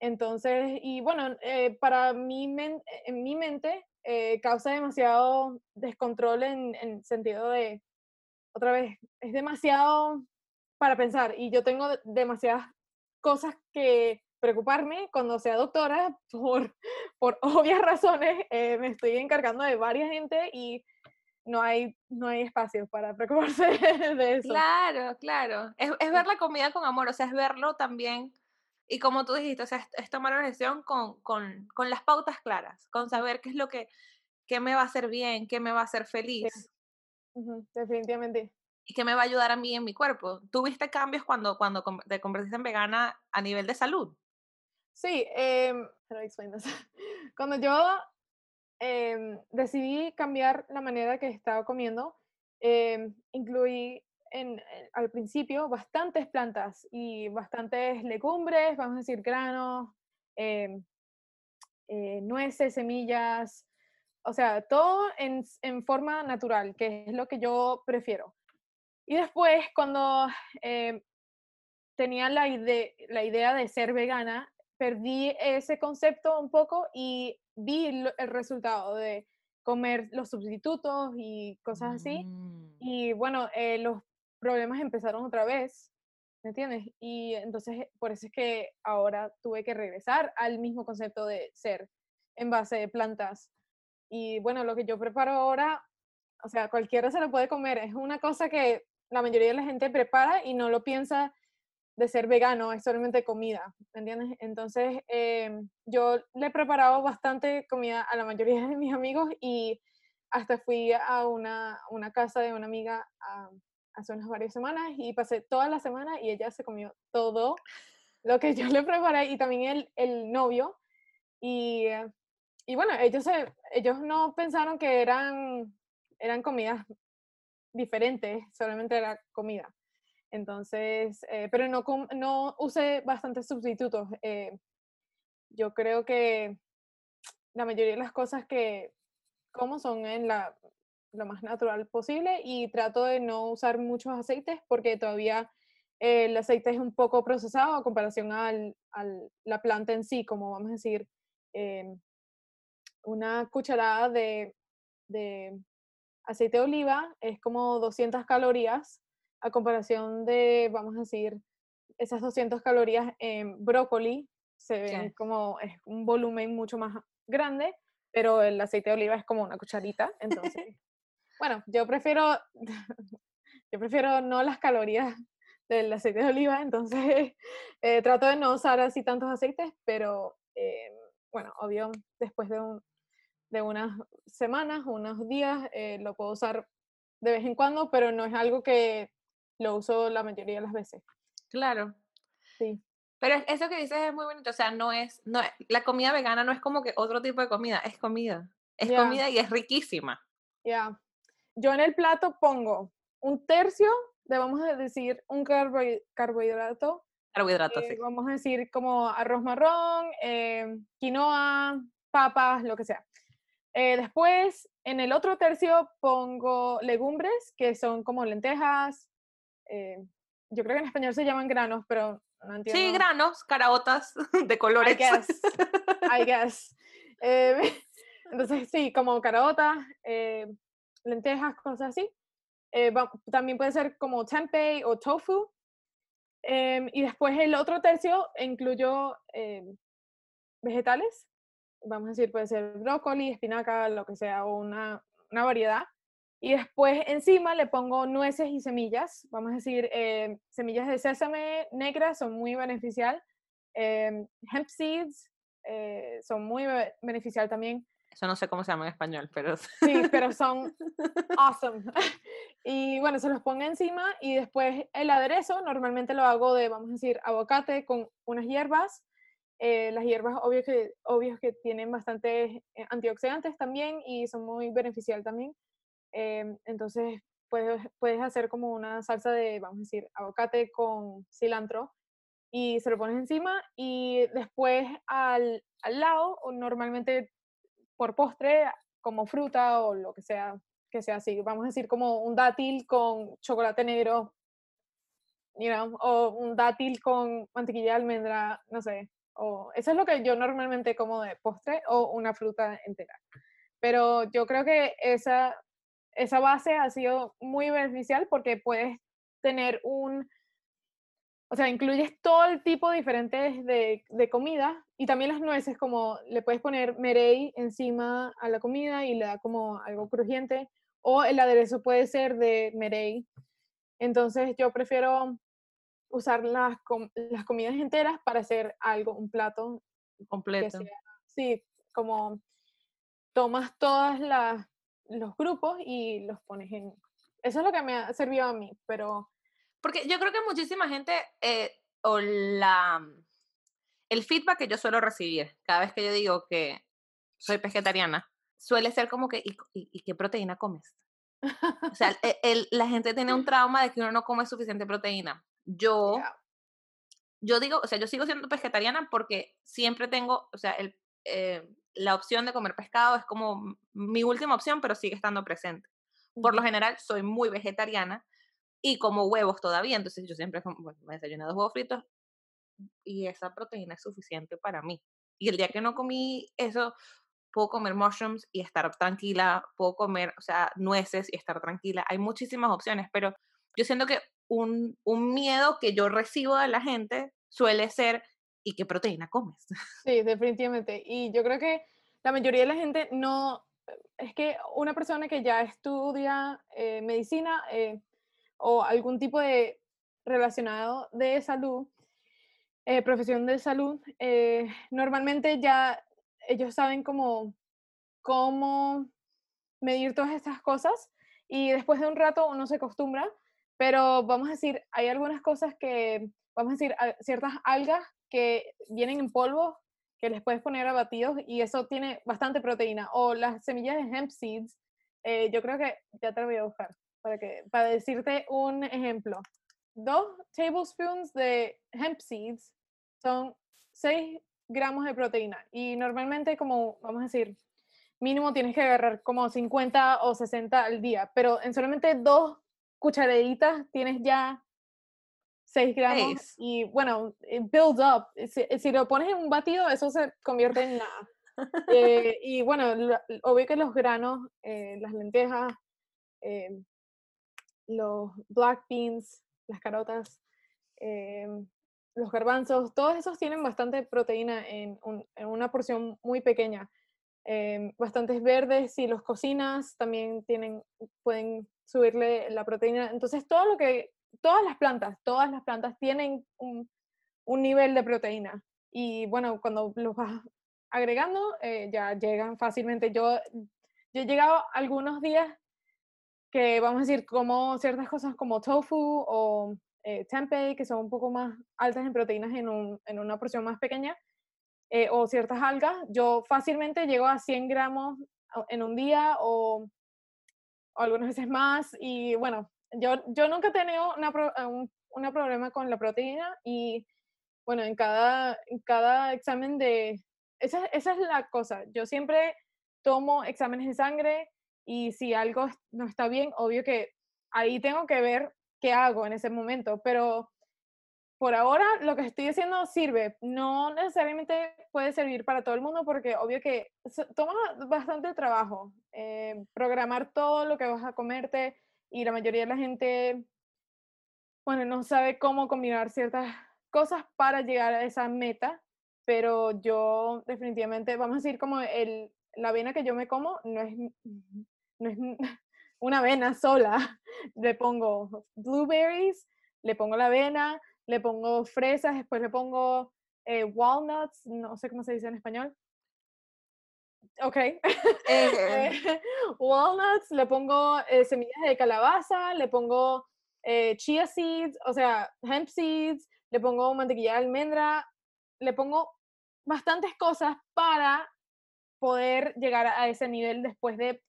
entonces, y bueno, eh, para mí, en mi mente, eh, causa demasiado descontrol en, en sentido de, otra vez, es demasiado para pensar y yo tengo demasiadas cosas que preocuparme cuando sea doctora por, por obvias razones. Eh, me estoy encargando de varias gente y no hay, no hay espacio para preocuparse de eso. Claro, claro. Es, es ver la comida con amor, o sea, es verlo también y como tú dijiste, o sea, es, tomar una decisión con, con, con, las pautas claras, con saber qué es lo que qué me va a hacer bien, qué me va a hacer feliz. definitivamente. Y qué me va a ayudar a mí en mi cuerpo. ¿Tuviste cambios cuando, cuando te convertiste en vegana a nivel de salud? Sí, eh, cuando yo eh, decidí cambiar la manera que estaba comiendo, eh, incluí en, al principio bastantes plantas y bastantes legumbres, vamos a decir granos, em, eh, nueces, semillas, o sea, todo en, en, forma natural, que es lo que yo prefiero. Y después, cuando em, tenía la, la idea de ser vegana, perdí ese concepto un poco y vi el resultado de comer los sustitutos y cosas así. Mm. Y bueno, eh, los problemas empezaron otra vez, ¿me entiendes? Y entonces por eso es que ahora tuve que regresar al mismo concepto de ser en base de plantas. Y bueno, lo que yo preparo ahora, o sea, cualquiera se lo puede comer, es una cosa que la mayoría de la gente prepara y no lo piensa de ser vegano, es solamente comida, ¿me entiendes? Entonces, em, yo le he preparado bastante comida a la mayoría de mis amigos y hasta fui a una, una casa de una amiga hace unas varias semanas y pasé toda la semana y ella se comió todo lo que yo le preparé y también el, el novio. Y, y bueno, ellos, ellos no pensaron que eran, eran comidas diferentes, solamente era comida. Entonces, eh, pero no, no usé bastantes sustitutos. Eh, yo creo que la mayoría de las cosas que como son en la, lo más natural posible y trato de no usar muchos aceites porque todavía el aceite es un poco procesado a comparación a la planta en sí, como vamos a decir, em, una cucharada de, de aceite de oliva es como 200 calorías a comparación de, vamos a decir, esas 200 calorías en brócoli, se ven como es un volumen mucho más grande, pero el aceite de oliva es como una cucharita, entonces, bueno, yo prefiero, yo prefiero no las calorías del aceite de oliva, entonces eh, trato de no usar así tantos aceites, pero eh, bueno, obvio, después de, un, de unas semanas, unos días, eh, lo puedo usar de vez en cuando, pero no es algo que lo uso la mayoría de las veces. Claro. Sí. Pero eso que dices es muy bonito, o sea, no es, no, la comida vegana no es como que otro tipo de comida, es comida. Es comida y es riquísima. Ya. Yo en el plato pongo un tercio de, vamos a decir, un carbohidrato. Carbohidrato, sí. Vamos a decir como arroz marrón, eh, quinoa, papas, lo que sea. Eh, después, en el otro tercio pongo legumbres, que son como lentejas, eh, yo creo que en español se llaman granos, pero no entiendo. Sí, granos, caraotas de colores. I guess. I guess. Eh, entonces, sí, como caraotas, eh, lentejas, cosas así. también puede ser como tempeh o tofu. Em, y después el otro tercio incluyo em, vegetales. Vamos a decir, puede ser brócoli, espinaca, lo que sea, o una, una variedad. Y después encima le pongo nueces y semillas, vamos a decir, eh, semillas de sésame negras son muy beneficial, eh, hemp seeds eh, son muy beneficial también. Eso no sé cómo se llama en español, pero... Sí, pero son awesome. Y bueno, se los pongo encima y después el aderezo normalmente lo hago de, vamos a decir, aguacate con unas hierbas. las hierbas obvio que, obvios que tienen bastantes antioxidantes también y son muy beneficial también. Em, entonces puedes, puedes hacer como una salsa de, vamos a decir, aguacate con cilantro y se lo pones encima y después al, al lado, normalmente por postre, como fruta o lo que sea, que sea así, vamos a decir como un dátil con chocolate negro, you o un dátil con mantequilla de almendra, no sé, o eso es lo que yo normalmente como de postre o una fruta entera. Pero yo creo que esa esa base ha sido muy beneficial porque puedes tener un, o sea, incluyes todo el tipo diferente de, de comida y también las nueces, como le puedes poner merey encima a la comida y le da como algo crujiente, o el aderezo puede ser de merey. Entonces yo prefiero usar las, las comidas enteras para hacer algo, un plato completo. sí, como tomas todas las los grupos y los pones en... Eso es lo que me ha servido a mí, pero... Porque yo creo que muchísima gente, eh, o la... El feedback que yo suelo recibir cada vez que yo digo que soy vegetariana, suele ser como que, ¿y, qué proteína comes? o sea, el, la gente tiene un trauma de que uno no come suficiente proteína. Yo, yo digo, o sea, yo sigo siendo vegetariana porque siempre tengo, o sea, el, eh, la opción de comer pescado es como mi última opción, pero sigue estando presente. Por lo general, soy muy vegetariana y como huevos todavía, entonces yo siempre me desayuno dos huevos fritos y esa proteína es suficiente para mí. Y el día que no comí eso, puedo comer mushrooms y estar tranquila, puedo comer, o sea, nueces y estar tranquila. Hay muchísimas opciones, pero yo siento que un, un miedo que yo recibo de la gente suele ser ¿y qué proteína comes? Sí, definitivamente. Y yo creo que la mayoría de la gente no, es que una persona que ya estudia eh, medicina eh, o algún tipo de relacionado de salud, eh, profesión de salud, eh, normalmente ya ellos saben cómo, cómo medir todas estas cosas y después de un rato uno se acostumbra, pero vamos a decir, hay algunas cosas que, vamos a decir, ciertas algas que vienen en polvo que les puedes poner a batidos y eso tiene bastante proteína. O las semillas de hemp seeds, eh, yo creo que ya te lo voy a buscar para, que, para decirte un ejemplo. Dos tablespoons de hemp seeds son 6 gramos de proteína y normalmente como, vamos a decir, mínimo tienes que agarrar como 50 o 60 al día, pero en solamente dos cucharaditas tienes ya 6 gramos y bueno, build up. Si, lo pones en un batido, eso se convierte en nada. Eh, y bueno, obvio que los granos, eh, las lentejas, eh, los black beans, las carotas, los garbanzos, todos esos tienen bastante proteína en, en una porción muy pequeña. bastantes verdes, si los cocinas, también tienen, pueden subirle la proteína. Entonces, todo lo que todas las plantas, todas las plantas tienen un, nivel de proteína. Y bueno, cuando los vas agregando, eh, ya llegan fácilmente. Yo, yo he llegado algunos días que, vamos a decir, como ciertas cosas como tofu o eh, tempeh, que son un poco más altas en proteínas en, una porción más pequeña, eh, o ciertas algas, yo fácilmente llego a 100 gramos en un día o, o algunas veces más. Y bueno, yo, yo nunca he tenido una, eh, un una problema con la proteína y bueno, en cada, en cada examen de... Esa, esa es la cosa, yo siempre tomo exámenes de sangre y si algo no está bien, obvio que ahí tengo que ver qué hago en ese momento, pero por ahora lo que estoy haciendo sirve. No necesariamente puede servir para todo el mundo porque obvio que toma bastante trabajo eh, programar todo lo que vas a comerte, y la mayoría de la gente, bueno, no sabe cómo combinar ciertas cosas para llegar a esa meta, pero yo definitivamente, vamos a decir como el, la avena que yo me como no es, no es una avena sola, le pongo blueberries, le pongo la avena, le pongo fresas, después le pongo eh, walnuts, no sé cómo se dice en español, Ok. Eh, eh, walnuts, le pongo semillas de calabaza, le pongo chia seeds, o sea, hemp seeds, le pongo mantequilla de almendra, le pongo bastantes cosas para poder llegar a ese nivel después de,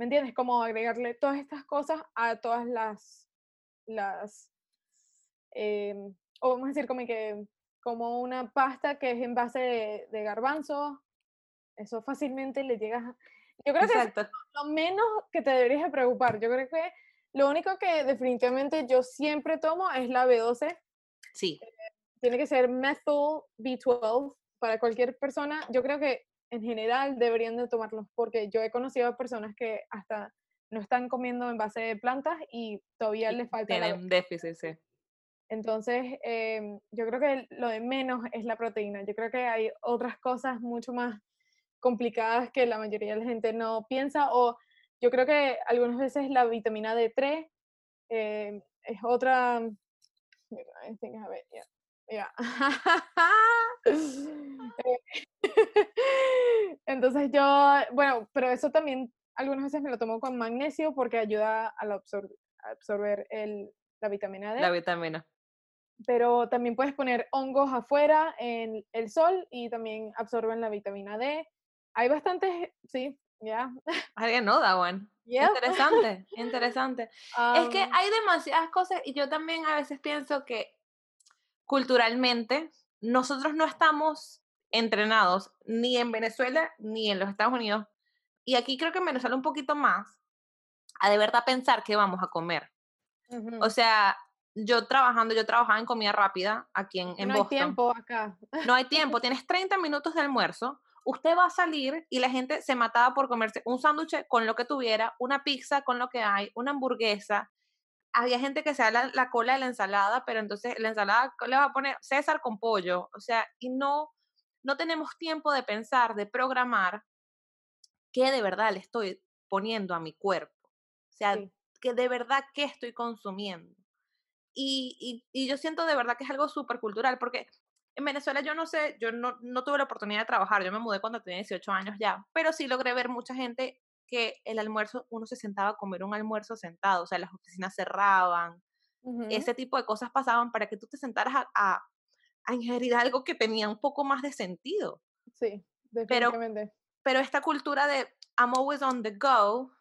¿me entiendes? Como agregarle todas estas cosas a todas las, las, em, o vamos a decir como que, como una pasta que es en base de, de garbanzos, eso fácilmente le llegas a... Yo creo que es lo menos que te deberías de preocupar. Yo creo que lo único que definitivamente yo siempre tomo es la B12. Sí. Eh, tiene que ser methyl B12 para cualquier persona. Yo creo que en general deberían de tomarlos porque yo he conocido a personas que hasta no están comiendo en base de plantas y todavía les falta. Tienen déficit, sí. Entonces, em, yo creo que lo de menos es la proteína. Yo creo que hay otras cosas mucho más complicadas que la mayoría de la gente no piensa o yo creo que algunas veces la vitamina D3 eh, es otra... A ver, Entonces yo, bueno, pero eso también algunas veces me lo tomo con magnesio porque ayuda a, absorber el, la vitamina D. La vitamina. Pero también puedes poner hongos afuera en el sol y también absorben la vitamina D hay bastantes, sí, ya. Alguien no, Dawan. Interesante, interesante. es que hay demasiadas cosas y yo también a veces pienso que culturalmente nosotros no estamos entrenados ni en Venezuela ni en los Estados Unidos. Y aquí creo que en Venezuela un poquito más a de verdad pensar qué vamos a comer. O sea, yo trabajando, yo trabajaba en comida rápida aquí en, en no Boston. No hay tiempo acá. No hay tiempo, tienes 30 minutos de almuerzo usted va a salir y la gente se mataba por comerse un sándwich con lo que tuviera, una pizza con lo que hay, una hamburguesa. Había gente que se da la, cola de la ensalada, pero entonces la ensalada le va a poner César con pollo, o sea, y no, no tenemos tiempo de pensar, de programar qué de verdad le estoy poniendo a mi cuerpo. O sea, que de verdad qué estoy consumiendo. Y, y, yo siento de verdad que es algo súper cultural, porque en Venezuela yo no sé, yo no, no tuve la oportunidad de trabajar, yo me mudé cuando tenía 18 años ya, pero sí logré ver mucha gente que el almuerzo, uno se sentaba a comer un almuerzo sentado, o sea, las oficinas cerraban, ese tipo de cosas pasaban para que tú te sentaras a, a, a, ingerir algo que tenía un poco más de sentido. Sí, definitivamente. Pero, pero esta cultura de I'm always on the go,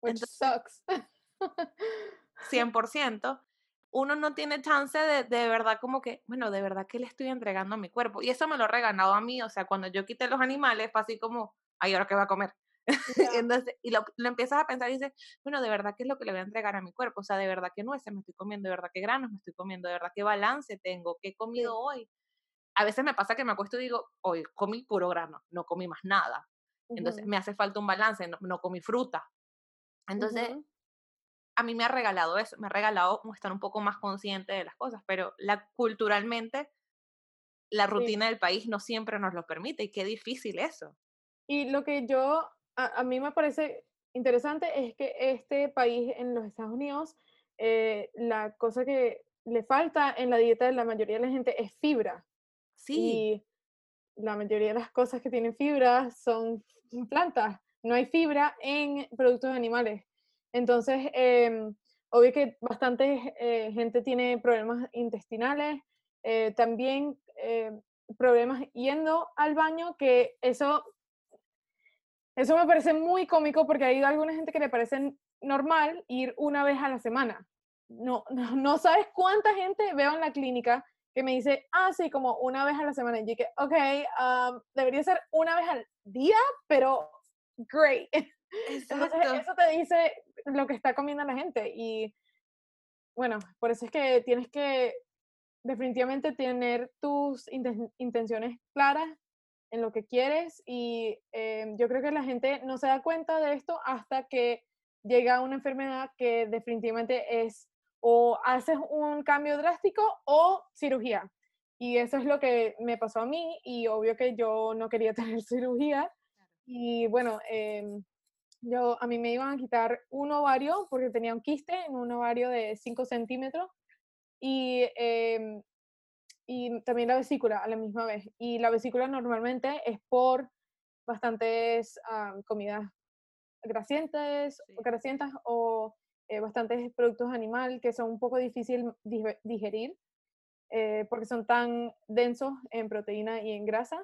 which sucks. 100%, uno no tiene chance de, de verdad como que, bueno, de verdad que le estoy entregando a mi cuerpo. Y eso me lo he regalado a mí, o sea, cuando yo quité los animales fue así como, ay, ¿ahora qué va a comer? Entonces, y lo, lo, empiezas a pensar y dices, bueno, de verdad, ¿qué es lo que le voy a entregar a mi cuerpo? O sea, de verdad, ¿qué nueces me estoy comiendo? ¿De verdad, qué granos me estoy comiendo? ¿De verdad, qué balance tengo? ¿Qué he comido hoy? A veces me pasa que me acuesto y digo, hoy comí puro grano, no comí más nada. Entonces, me hace falta un balance, no, no comí fruta. Entonces, a mí me ha regalado eso, me ha regalado estar un poco más consciente de las cosas, pero la, culturalmente la rutina del país no siempre nos lo permite y qué difícil eso. Y lo que yo, a, mí me parece interesante es que este país en los Estados Unidos, eh, la cosa que le falta en la dieta de la mayoría de la gente es fibra. Sí. Y la mayoría de las cosas que tienen fibra son plantas. No hay fibra en productos animales. Entonces, eh, obvio que bastante eh, gente tiene problemas intestinales, eh, también eh, problemas yendo al baño, que eso, eso me parece muy cómico porque hay alguna gente que le parece normal ir una vez a la semana. No, no, no sabes cuánta gente veo en la clínica que me dice, ah, sí, como una vez a la semana. Y yo que, ok, um, debería ser una vez al día, pero great. Entonces, eso te dice lo que está comiendo la gente. Y bueno, por eso es que tienes que definitivamente tener tus intenciones claras en lo que quieres y eh, yo creo que la gente no se da cuenta de esto hasta que llega una enfermedad que definitivamente es o haces un cambio drástico o cirugía. Y eso es lo que me pasó a mí y obvio que yo no quería tener cirugía. Y bueno, eh, yo, a mí me iban a quitar un ovario porque tenía un quiste en un ovario de 5 centímetros y, em, y también la vesícula a la misma vez. Y la vesícula normalmente es por bastantes comidas grasientas, grasientas o eh, bastantes productos animales que son un poco difícil digerir eh, porque son tan densos en proteína y en grasa.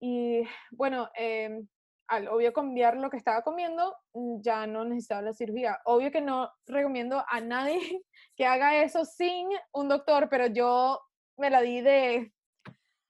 Y bueno, eh, al obvio cambiar lo que estaba comiendo, mm, ya no necesitaba la cirugía. Obvio que no recomiendo a nadie que haga eso sin un doctor, pero yo me la di de,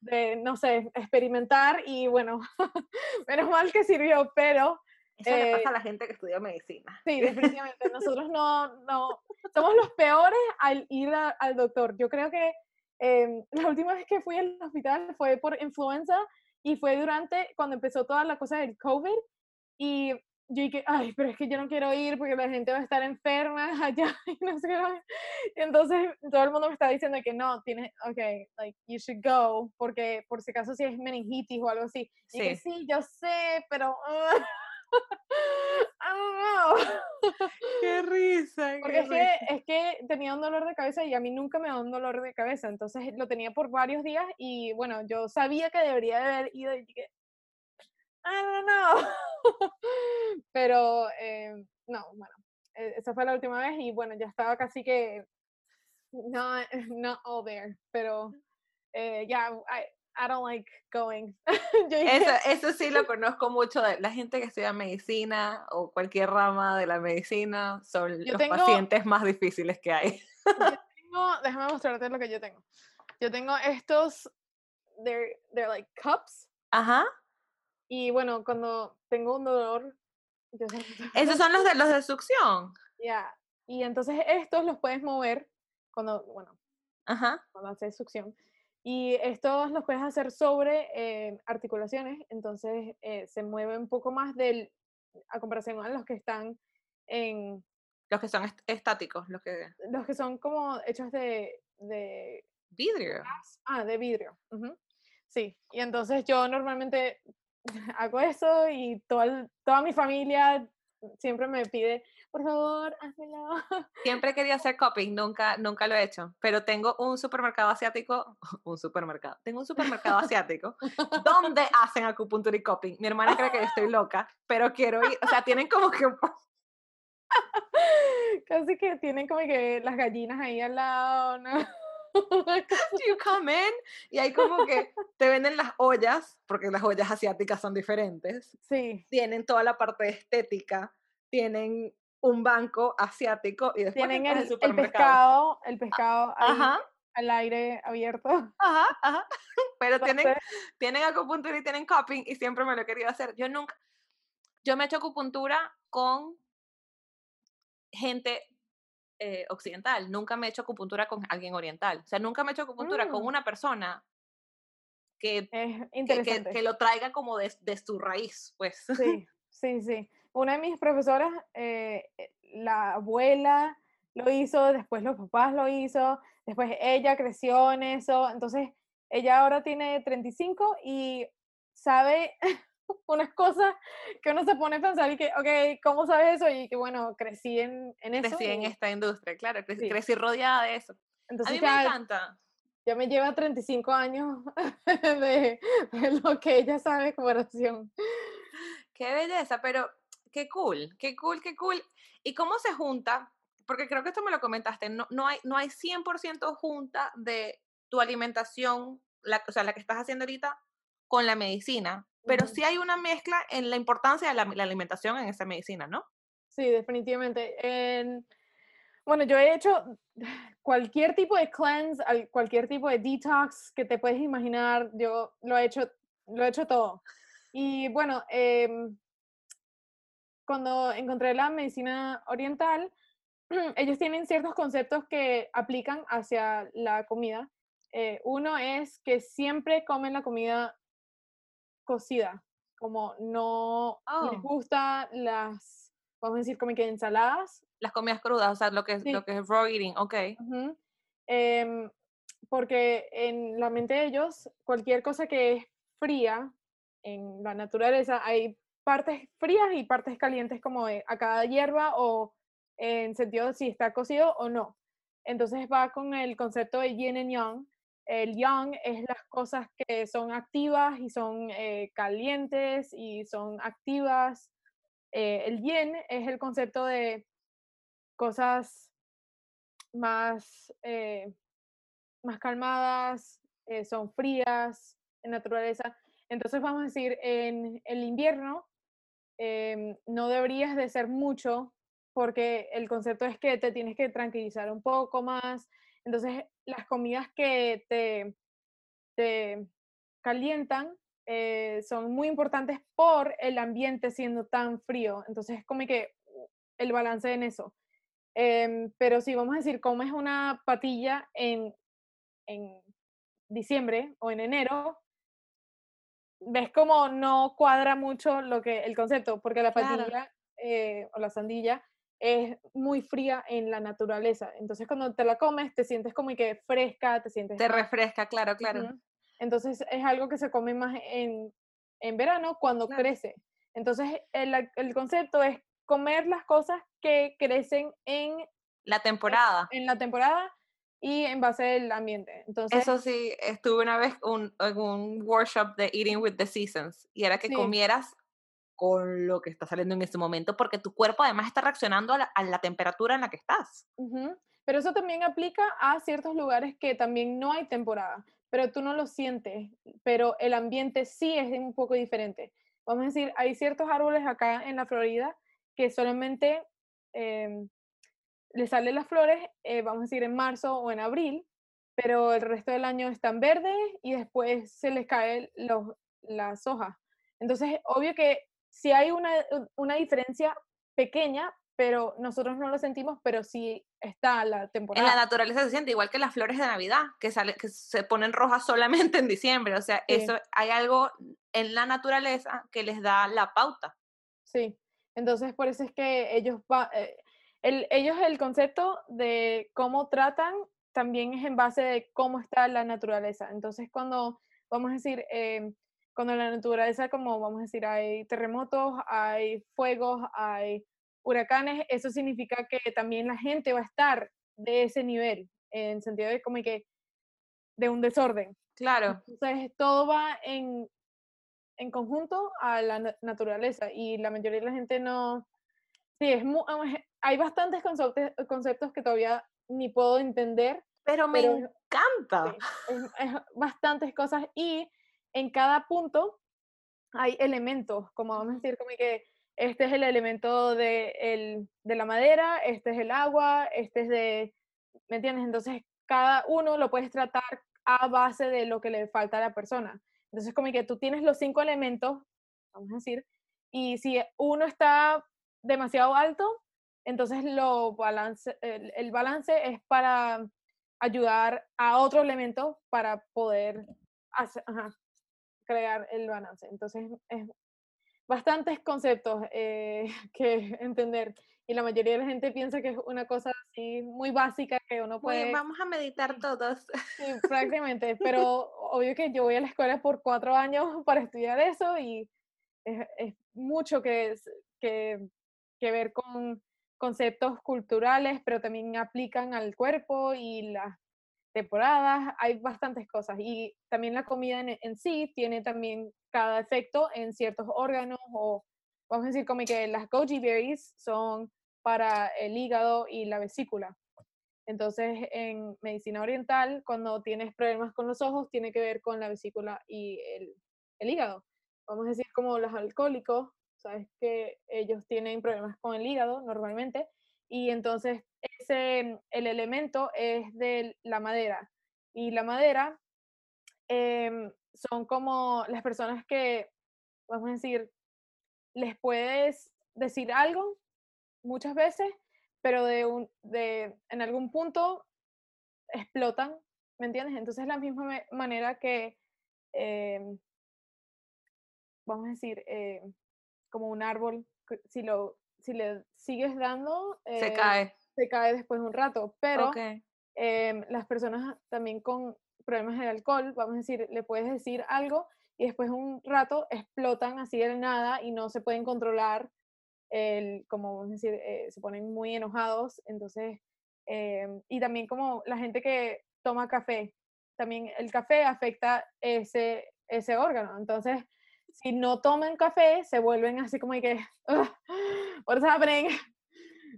de no sé, experimentar y bueno, menos mal que sirvió, pero... Eso le pasa a eh, la gente que estudia medicina. Sí, definitivamente. Nosotros no, no, somos los peores al ir al doctor. Yo creo que em, la última vez que fui al hospital fue por influenza y fue durante cuando empezó toda la cosa del COVID y yo dije, ay, pero es que yo no quiero ir porque la gente va a estar enferma allá y no sé qué. Entonces todo el mundo me está diciendo que no, tienes, ok, like, you should go, porque por si acaso si es meningitis o algo así. Sí. Y que sí, yo sé, pero... I don't know. Qué risa. Porque es, Que, es que tenía un dolor de cabeza y a mí nunca me da un dolor de cabeza. Entonces lo tenía por varios días y bueno, yo sabía que debería haber ido y dije, I don't know. Pero eh, no, bueno, e, esa fue la última vez y bueno, ya estaba casi que no, not all there. Pero eh, ya, yeah, I don't like going. eso, eso sí lo conozco mucho de la gente que estudia medicina o cualquier rama de la medicina son los pacientes más difíciles que hay. tengo, déjame mostrarte lo que yo tengo. Yo tengo estos, they're, they're like cups. Ajá. Y bueno, cuando tengo un dolor. Esos son los de los de succión. Ya. Y entonces estos los puedes mover cuando, bueno, Ajá. cuando haces succión. Y estos los puedes hacer sobre eh, articulaciones, entonces eh, se mueve un poco más del, a comparación a los que están en... Los que son estáticos, los que... Los que son como hechos de... de vidrio. Ah, de vidrio. Sí, y entonces yo normalmente hago eso y toda, toda mi familia siempre me pide, por favor, házmelo. Siempre he querido hacer coping, nunca, nunca lo he hecho, pero tengo un supermercado asiático, un supermercado, tengo un supermercado asiático donde hacen acupuntura y coping. Mi hermana cree que estoy loca, pero quiero ir, o sea, tienen como que... Casi que tienen como que las gallinas ahí al lado, ¿no? you come in y hay como que te venden las ollas, porque las ollas asiáticas son diferentes. Sí. Tienen toda la parte estética, tienen un banco asiático y después tienen el, el, pescado, el pescado ahí, al aire abierto. Ajá, ajá. Pero tienen, tienen acupuntura y tienen cupping y siempre me lo he querido hacer. Yo nunca, yo me he hecho acupuntura con gente eh, occidental, nunca me he hecho acupuntura con alguien oriental. O sea, nunca me he hecho acupuntura con mm. una persona que, que, que, lo traiga como de, de, su raíz, pues. Sí, sí, sí. Una de mis profesoras, eh, eh, la abuela lo hizo, después los papás lo hizo, después ella creció en eso, entonces ella ahora tiene 35 y sabe unas cosas que uno se pone a pensar y que, ok, ¿cómo sabes eso? Y que bueno, crecí en, en eso. Crecí en esta industria, claro, crecí, crecí rodeada de eso. Entonces, a mí me encanta. Ya me lleva 35 años de, lo que ella sabe de comparación. Qué belleza, pero qué cool, qué cool, qué cool. ¿Y cómo se junta? Porque creo que esto me lo comentaste, no, no, hay, no hay 100% junta de tu alimentación, la, o sea, la que estás haciendo ahorita, con la medicina pero sí hay una mezcla en la importancia de la, alimentación en esa medicina, ¿no? Sí, definitivamente. bueno, yo he hecho cualquier tipo de cleanse, cualquier tipo de detox que te puedes imaginar, yo lo he hecho, lo he hecho todo. Y bueno, em, cuando encontré la medicina oriental, ellos tienen ciertos conceptos que aplican hacia la comida. Eh, uno es que siempre comen la comida cocida, como no les oh. gusta las, vamos a decir, como que ensaladas. Las comidas crudas, o sea, lo que es, lo que es raw eating, ok. Em, porque en la mente de ellos, cualquier cosa que es fría en la naturaleza, hay partes frías y partes calientes como a cada hierba o en sentido de si está cocido o no. Entonces va con el concepto de yin y yang, el yang es las cosas que son activas y son eh, calientes y son activas. Eh, el yin es el concepto de cosas más, eh, más calmadas, son frías en naturaleza. Entonces vamos a decir, en el invierno em, no deberías de ser mucho porque el concepto es que te tienes que tranquilizar un poco más, entonces, las comidas que te, te calientan eh, son muy importantes por el ambiente siendo tan frío. Entonces, es como que el balance en eso. Em, pero si vamos a decir, comes una patilla en, en diciembre o en enero, ves como no cuadra mucho lo que el concepto, porque la patilla eh, o la sandilla es muy fría en la naturaleza. Entonces cuando te la comes te sientes como que fresca, te sientes... Te refresca, claro, claro. Entonces es algo que se come más en, en verano cuando crece. Entonces el, el, concepto es comer las cosas que crecen en... La temporada. En, la temporada y en base del ambiente. Entonces, Eso sí, estuve una vez un, en un workshop de Eating with the Seasons y era que comieras con lo que está saliendo en este momento, porque tu cuerpo además está reaccionando a la, temperatura en la que estás. Pero eso también aplica a ciertos lugares que también no hay temporada, pero tú no lo sientes, pero el ambiente sí es un poco diferente. Vamos a decir, hay ciertos árboles acá en la Florida que solamente eh, les salen las flores, eh, vamos a decir, en marzo o en abril, pero el resto del año están verdes y después se les caen las hojas. Entonces, obvio que si hay una, una diferencia pequeña, pero nosotros no lo sentimos, pero sí está la temporada. En la naturaleza se siente igual que las flores de Navidad, que, sale, que se ponen rojas solamente en diciembre. O sea, eso hay algo en la naturaleza que les da la pauta. Sí, entonces por eso es que ellos, va, eh, el, ellos el concepto de cómo tratan también es en base de cómo está la naturaleza. Entonces cuando, vamos a decir, eh, cuando la naturaleza, como vamos a decir, hay terremotos, hay fuegos, hay huracanes, eso significa que también la gente va a estar de ese nivel, en sentido de como que de un desorden. Claro. Entonces, todo va en, en conjunto a la naturaleza y la mayoría de la gente no... Sí, es hay bastantes conceptos, conceptos que todavía ni puedo entender. Pero me encanta. es, bastantes cosas y en cada punto hay elementos, como vamos a decir, como que este es el elemento de, el, de la madera, este es el agua, este es de, ¿me entiendes? Entonces, cada uno lo puedes tratar a base de lo que le falta a la persona. Entonces, como que tú tienes los cinco elementos, vamos a decir, y si uno está demasiado alto, entonces lo balance, el, balance es para ayudar a otro elemento para poder crear el balance. Entonces, es bastantes conceptos eh, que entender y la mayoría de la gente piensa que es una cosa así muy básica que uno puede... vamos a meditar todos. Sí, prácticamente, pero obvio que yo voy a la escuela por cuatro años para estudiar eso y es, es mucho que, que, que ver con conceptos culturales, pero también aplican al cuerpo y las temporadas, hay bastantes cosas. Y también la comida en, en, sí tiene también cada efecto en ciertos órganos o vamos a decir como que las goji berries son para el hígado y la vesícula. Entonces, en medicina oriental, cuando tienes problemas con los ojos, tiene que ver con la vesícula y el, el hígado. Vamos a decir como los alcohólicos, sabes que ellos tienen problemas con el hígado normalmente, y entonces ese, el elemento es de la madera. Y la madera em, son como las personas que, vamos a decir, les puedes decir algo muchas veces, pero de un, de, en algún punto explotan, ¿me entiendes? Entonces la misma manera que, em, vamos a decir, eh, como un árbol, si, lo, si le sigues dando, se eh, cae. Se cae después de un rato, pero em, las personas también con problemas de alcohol, vamos a decir, le puedes decir algo y después de un rato explotan así de nada y no se pueden controlar, el, como vamos a decir, eh, se ponen muy enojados, entonces, em, y también como la gente que toma café, también el café afecta ese, ese órgano, entonces si no toman café, se vuelven así como que, what's happening?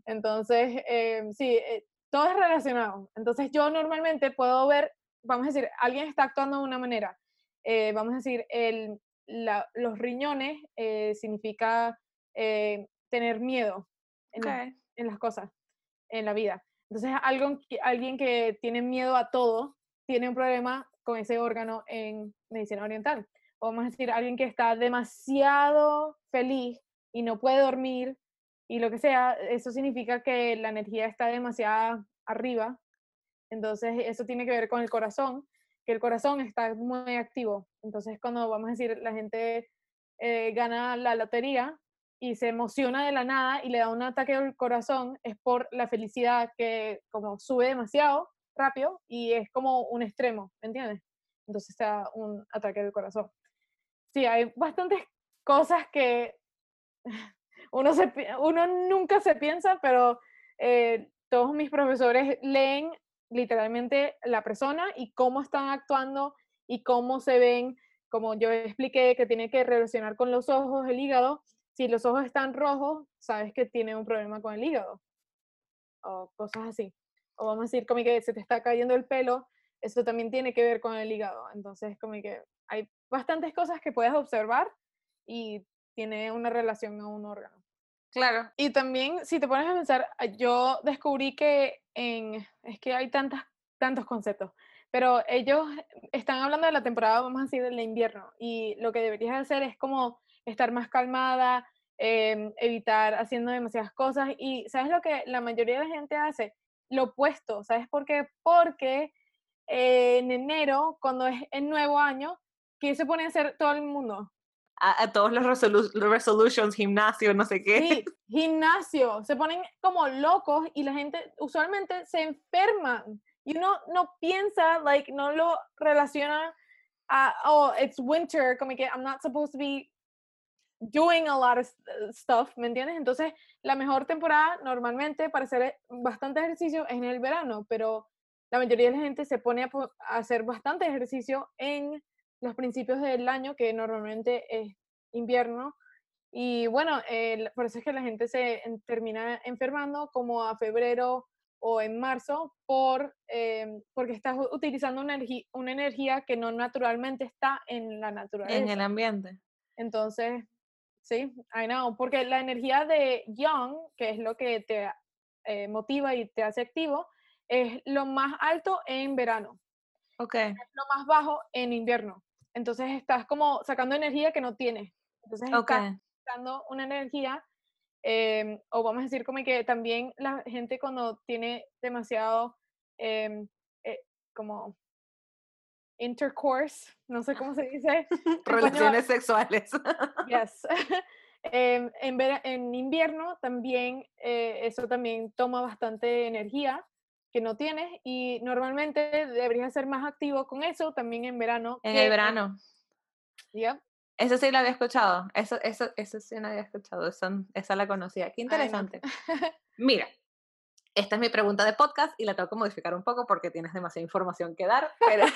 Entonces, em, sí, eh, todo es relacionado. Entonces, yo normalmente puedo ver, vamos a decir, alguien está actuando de una manera. Eh, vamos a decir, el, los riñones eh, significa tener miedo en, en, las cosas, en la vida. Entonces, algo, alguien que tiene miedo a todo tiene un problema con ese órgano en medicina oriental vamos a decir, alguien que está demasiado feliz y no puede dormir y lo que sea, eso significa que la energía está demasiado arriba. Entonces, eso tiene que ver con el corazón, que el corazón está muy activo. Entonces, cuando vamos a decir, la gente eh, gana la lotería y se emociona de la nada y le da un ataque al corazón, es por la felicidad que como sube demasiado rápido y es como un extremo, ¿me entiendes? Entonces está un ataque del corazón sí, hay bastantes cosas que uno, se, uno nunca se piensa, pero eh, todos mis profesores leen literalmente la persona y cómo están actuando y cómo se ven, como yo expliqué, que tiene que relacionar con los ojos, el hígado. Si los ojos están rojos, sabes que tiene un problema con el hígado. O cosas así. O vamos a decir, como que se te está cayendo el pelo, eso también tiene que ver con el hígado. Entonces, como que hay bastantes cosas que puedes observar y tiene una relación a un órgano. Claro. Y también, si te pones a pensar, ah, yo descubrí que en, es que hay tantas, tantos conceptos, pero ellos están hablando de la temporada, vamos a decir, del invierno, y lo que deberías hacer es como estar más calmada, em, evitar haciendo demasiadas cosas, y ¿sabes lo que la mayoría de la gente hace? Lo opuesto, ¿sabes por qué? Porque en enero, cuando es el nuevo año, ¿qué se pone a hacer todo el mundo? A, todos los, resolutions, gimnasio, no sé qué. Sí, gimnasio. Se ponen como locos y la gente usualmente se enferma. Y uno no piensa, like, no lo relaciona a, oh, it's winter, como que I'm not supposed to be doing a lot of stuff, ¿me entiendes? Entonces, la mejor temporada normalmente para hacer bastante ejercicio es en el verano, pero la mayoría de la gente se pone a, hacer bastante ejercicio en los principios del año, que normalmente es invierno. Y bueno, por eso es que la gente se termina enfermando como a febrero o en marzo por, em, porque estás utilizando una, una energía que no naturalmente está en la naturaleza. En el ambiente. Entonces, sí, I know, porque la energía de young, que es lo que te eh, motiva y te hace activo, es lo más alto en verano. Ok. Es lo más bajo en invierno. Entonces estás como sacando energía que no tienes. Entonces estás sacando una energía Em, o vamos a decir como que también la gente cuando tiene demasiado em, eh, como intercourse, no sé cómo se dice. Relaciones sexuales. Yes. Em, en, en, invierno también eh, eso también toma bastante energía que no tienes y normalmente deberías ser más activo con eso también en verano. En el verano. ya eso sí lo había escuchado. Eso, eso, eso sí no había escuchado. esa la conocía. Qué interesante. Mira, esta es mi pregunta de podcast y la tengo que modificar un poco porque tienes demasiada información que dar. Pero...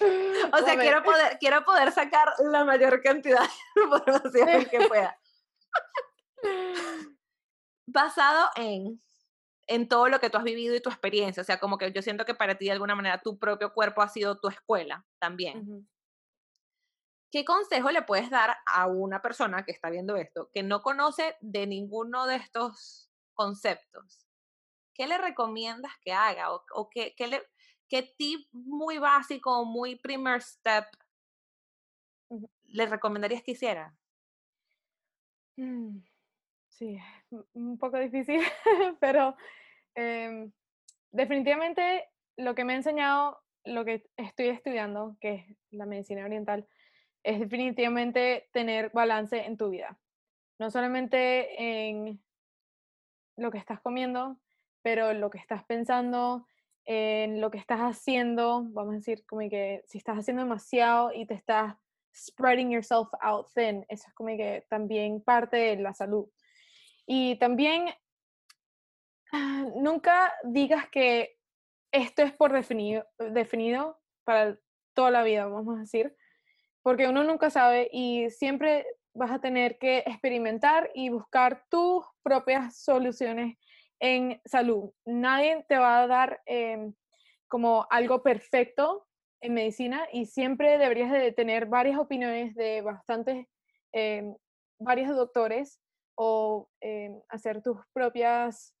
o sea, quiero poder, quiero poder sacar la mayor cantidad de información que pueda. Basado en, en todo lo que tú has vivido y tu experiencia. O sea, como que yo siento que para ti de alguna manera tu propio cuerpo ha sido tu escuela también. ¿Qué consejo le puedes dar a una persona que está viendo esto, que no conoce de ninguno de estos conceptos? ¿Qué le recomiendas que haga? ¿O, qué, le, qué tip muy básico, muy primer step le recomendarías que hiciera? Mm, sí, un poco difícil, pero em, definitivamente lo que me ha enseñado, lo que estoy estudiando, que es la medicina oriental, es definitivamente tener balance en tu vida. No solamente en lo que estás comiendo, pero lo que estás pensando, en lo que estás haciendo, vamos a decir como que si estás haciendo demasiado y te estás spreading yourself out thin, eso es como que también parte de la salud. Y también ah, nunca digas que esto es por definido, definido para toda la vida, vamos a decir, porque uno nunca sabe y siempre vas a tener que experimentar y buscar tus propias soluciones en salud. Nadie te va a dar em, como algo perfecto en medicina y siempre deberías de tener varias opiniones de bastantes, em, varios doctores o em, hacer tus propias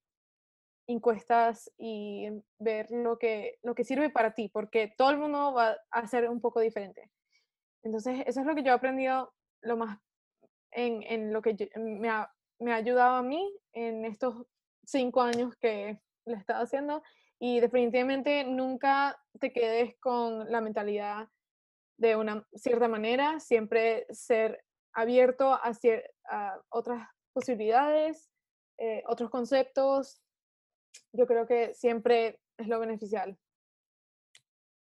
encuestas y ver lo que, lo que sirve para ti, porque todo el mundo va a ser un poco diferente. Entonces, eso es lo que yo he aprendido lo más en, en lo que me, ha, me ha ayudado a mí en estos cinco años que le he estado haciendo. Y definitivamente nunca te quedes con la mentalidad de una cierta manera, siempre ser abierto a, a otras posibilidades, eh, otros conceptos. Yo creo que siempre es lo beneficial.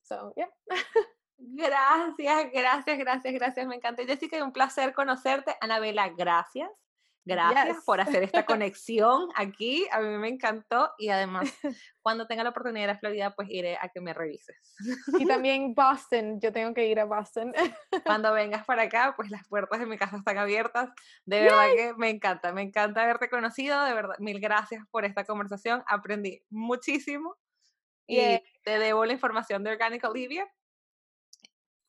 So, yeah. Gracias, gracias, gracias, gracias. Me encanta. Jessica, un placer conocerte. Anabela, gracias. Gracias por hacer esta conexión aquí. A mí me encantó y además cuando tenga la oportunidad de la Florida, pues iré a que me revises. Y también Boston, yo tengo que ir a Boston. Cuando vengas para acá, pues las puertas de mi casa están abiertas. De verdad que me encanta, me encanta haberte conocido. De verdad, mil gracias por esta conversación. Aprendí muchísimo y te debo la información de Organic Olivia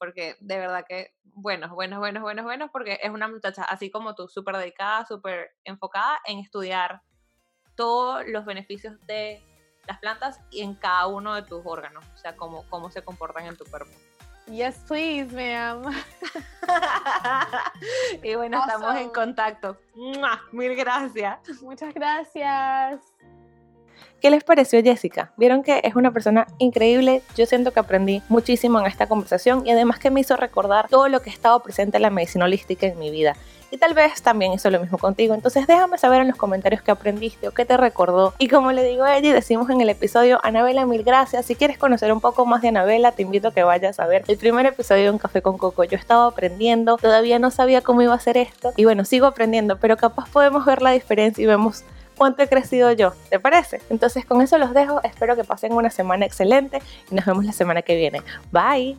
porque de verdad que buenos, buenos, buenos, buenos, buenos, porque es una muchacha así como tú, súper dedicada, súper enfocada en estudiar todos los beneficios de las plantas y en cada uno de tus órganos, o sea, cómo, cómo se comportan en tu cuerpo. Yes, please, ma'am. y bueno, estamos en contacto. Mil gracias. Muchas gracias. ¿Qué les pareció Jessica? Vieron que es una persona increíble, yo siento que aprendí muchísimo en esta conversación y además que me hizo recordar todo lo que ha estado presente en la medicina holística en mi vida. y tal vez también hizo lo mismo contigo. Entonces déjame saber en los comentarios qué aprendiste o qué te recordó. Y como le digo a ella y decimos en el episodio, Anabela, mil gracias. Si quieres conocer un poco más de Anabela, te invito a que vayas a ver el primer episodio de Un Café con Coco. Yo estaba aprendiendo, todavía no sabía cómo iba a ser esto y bueno, sigo aprendiendo, pero capaz podemos ver la diferencia y vemos cuánto he crecido yo, ¿te parece? Entonces con eso los dejo, espero que pasen una semana excelente y nos vemos la semana que viene. Bye.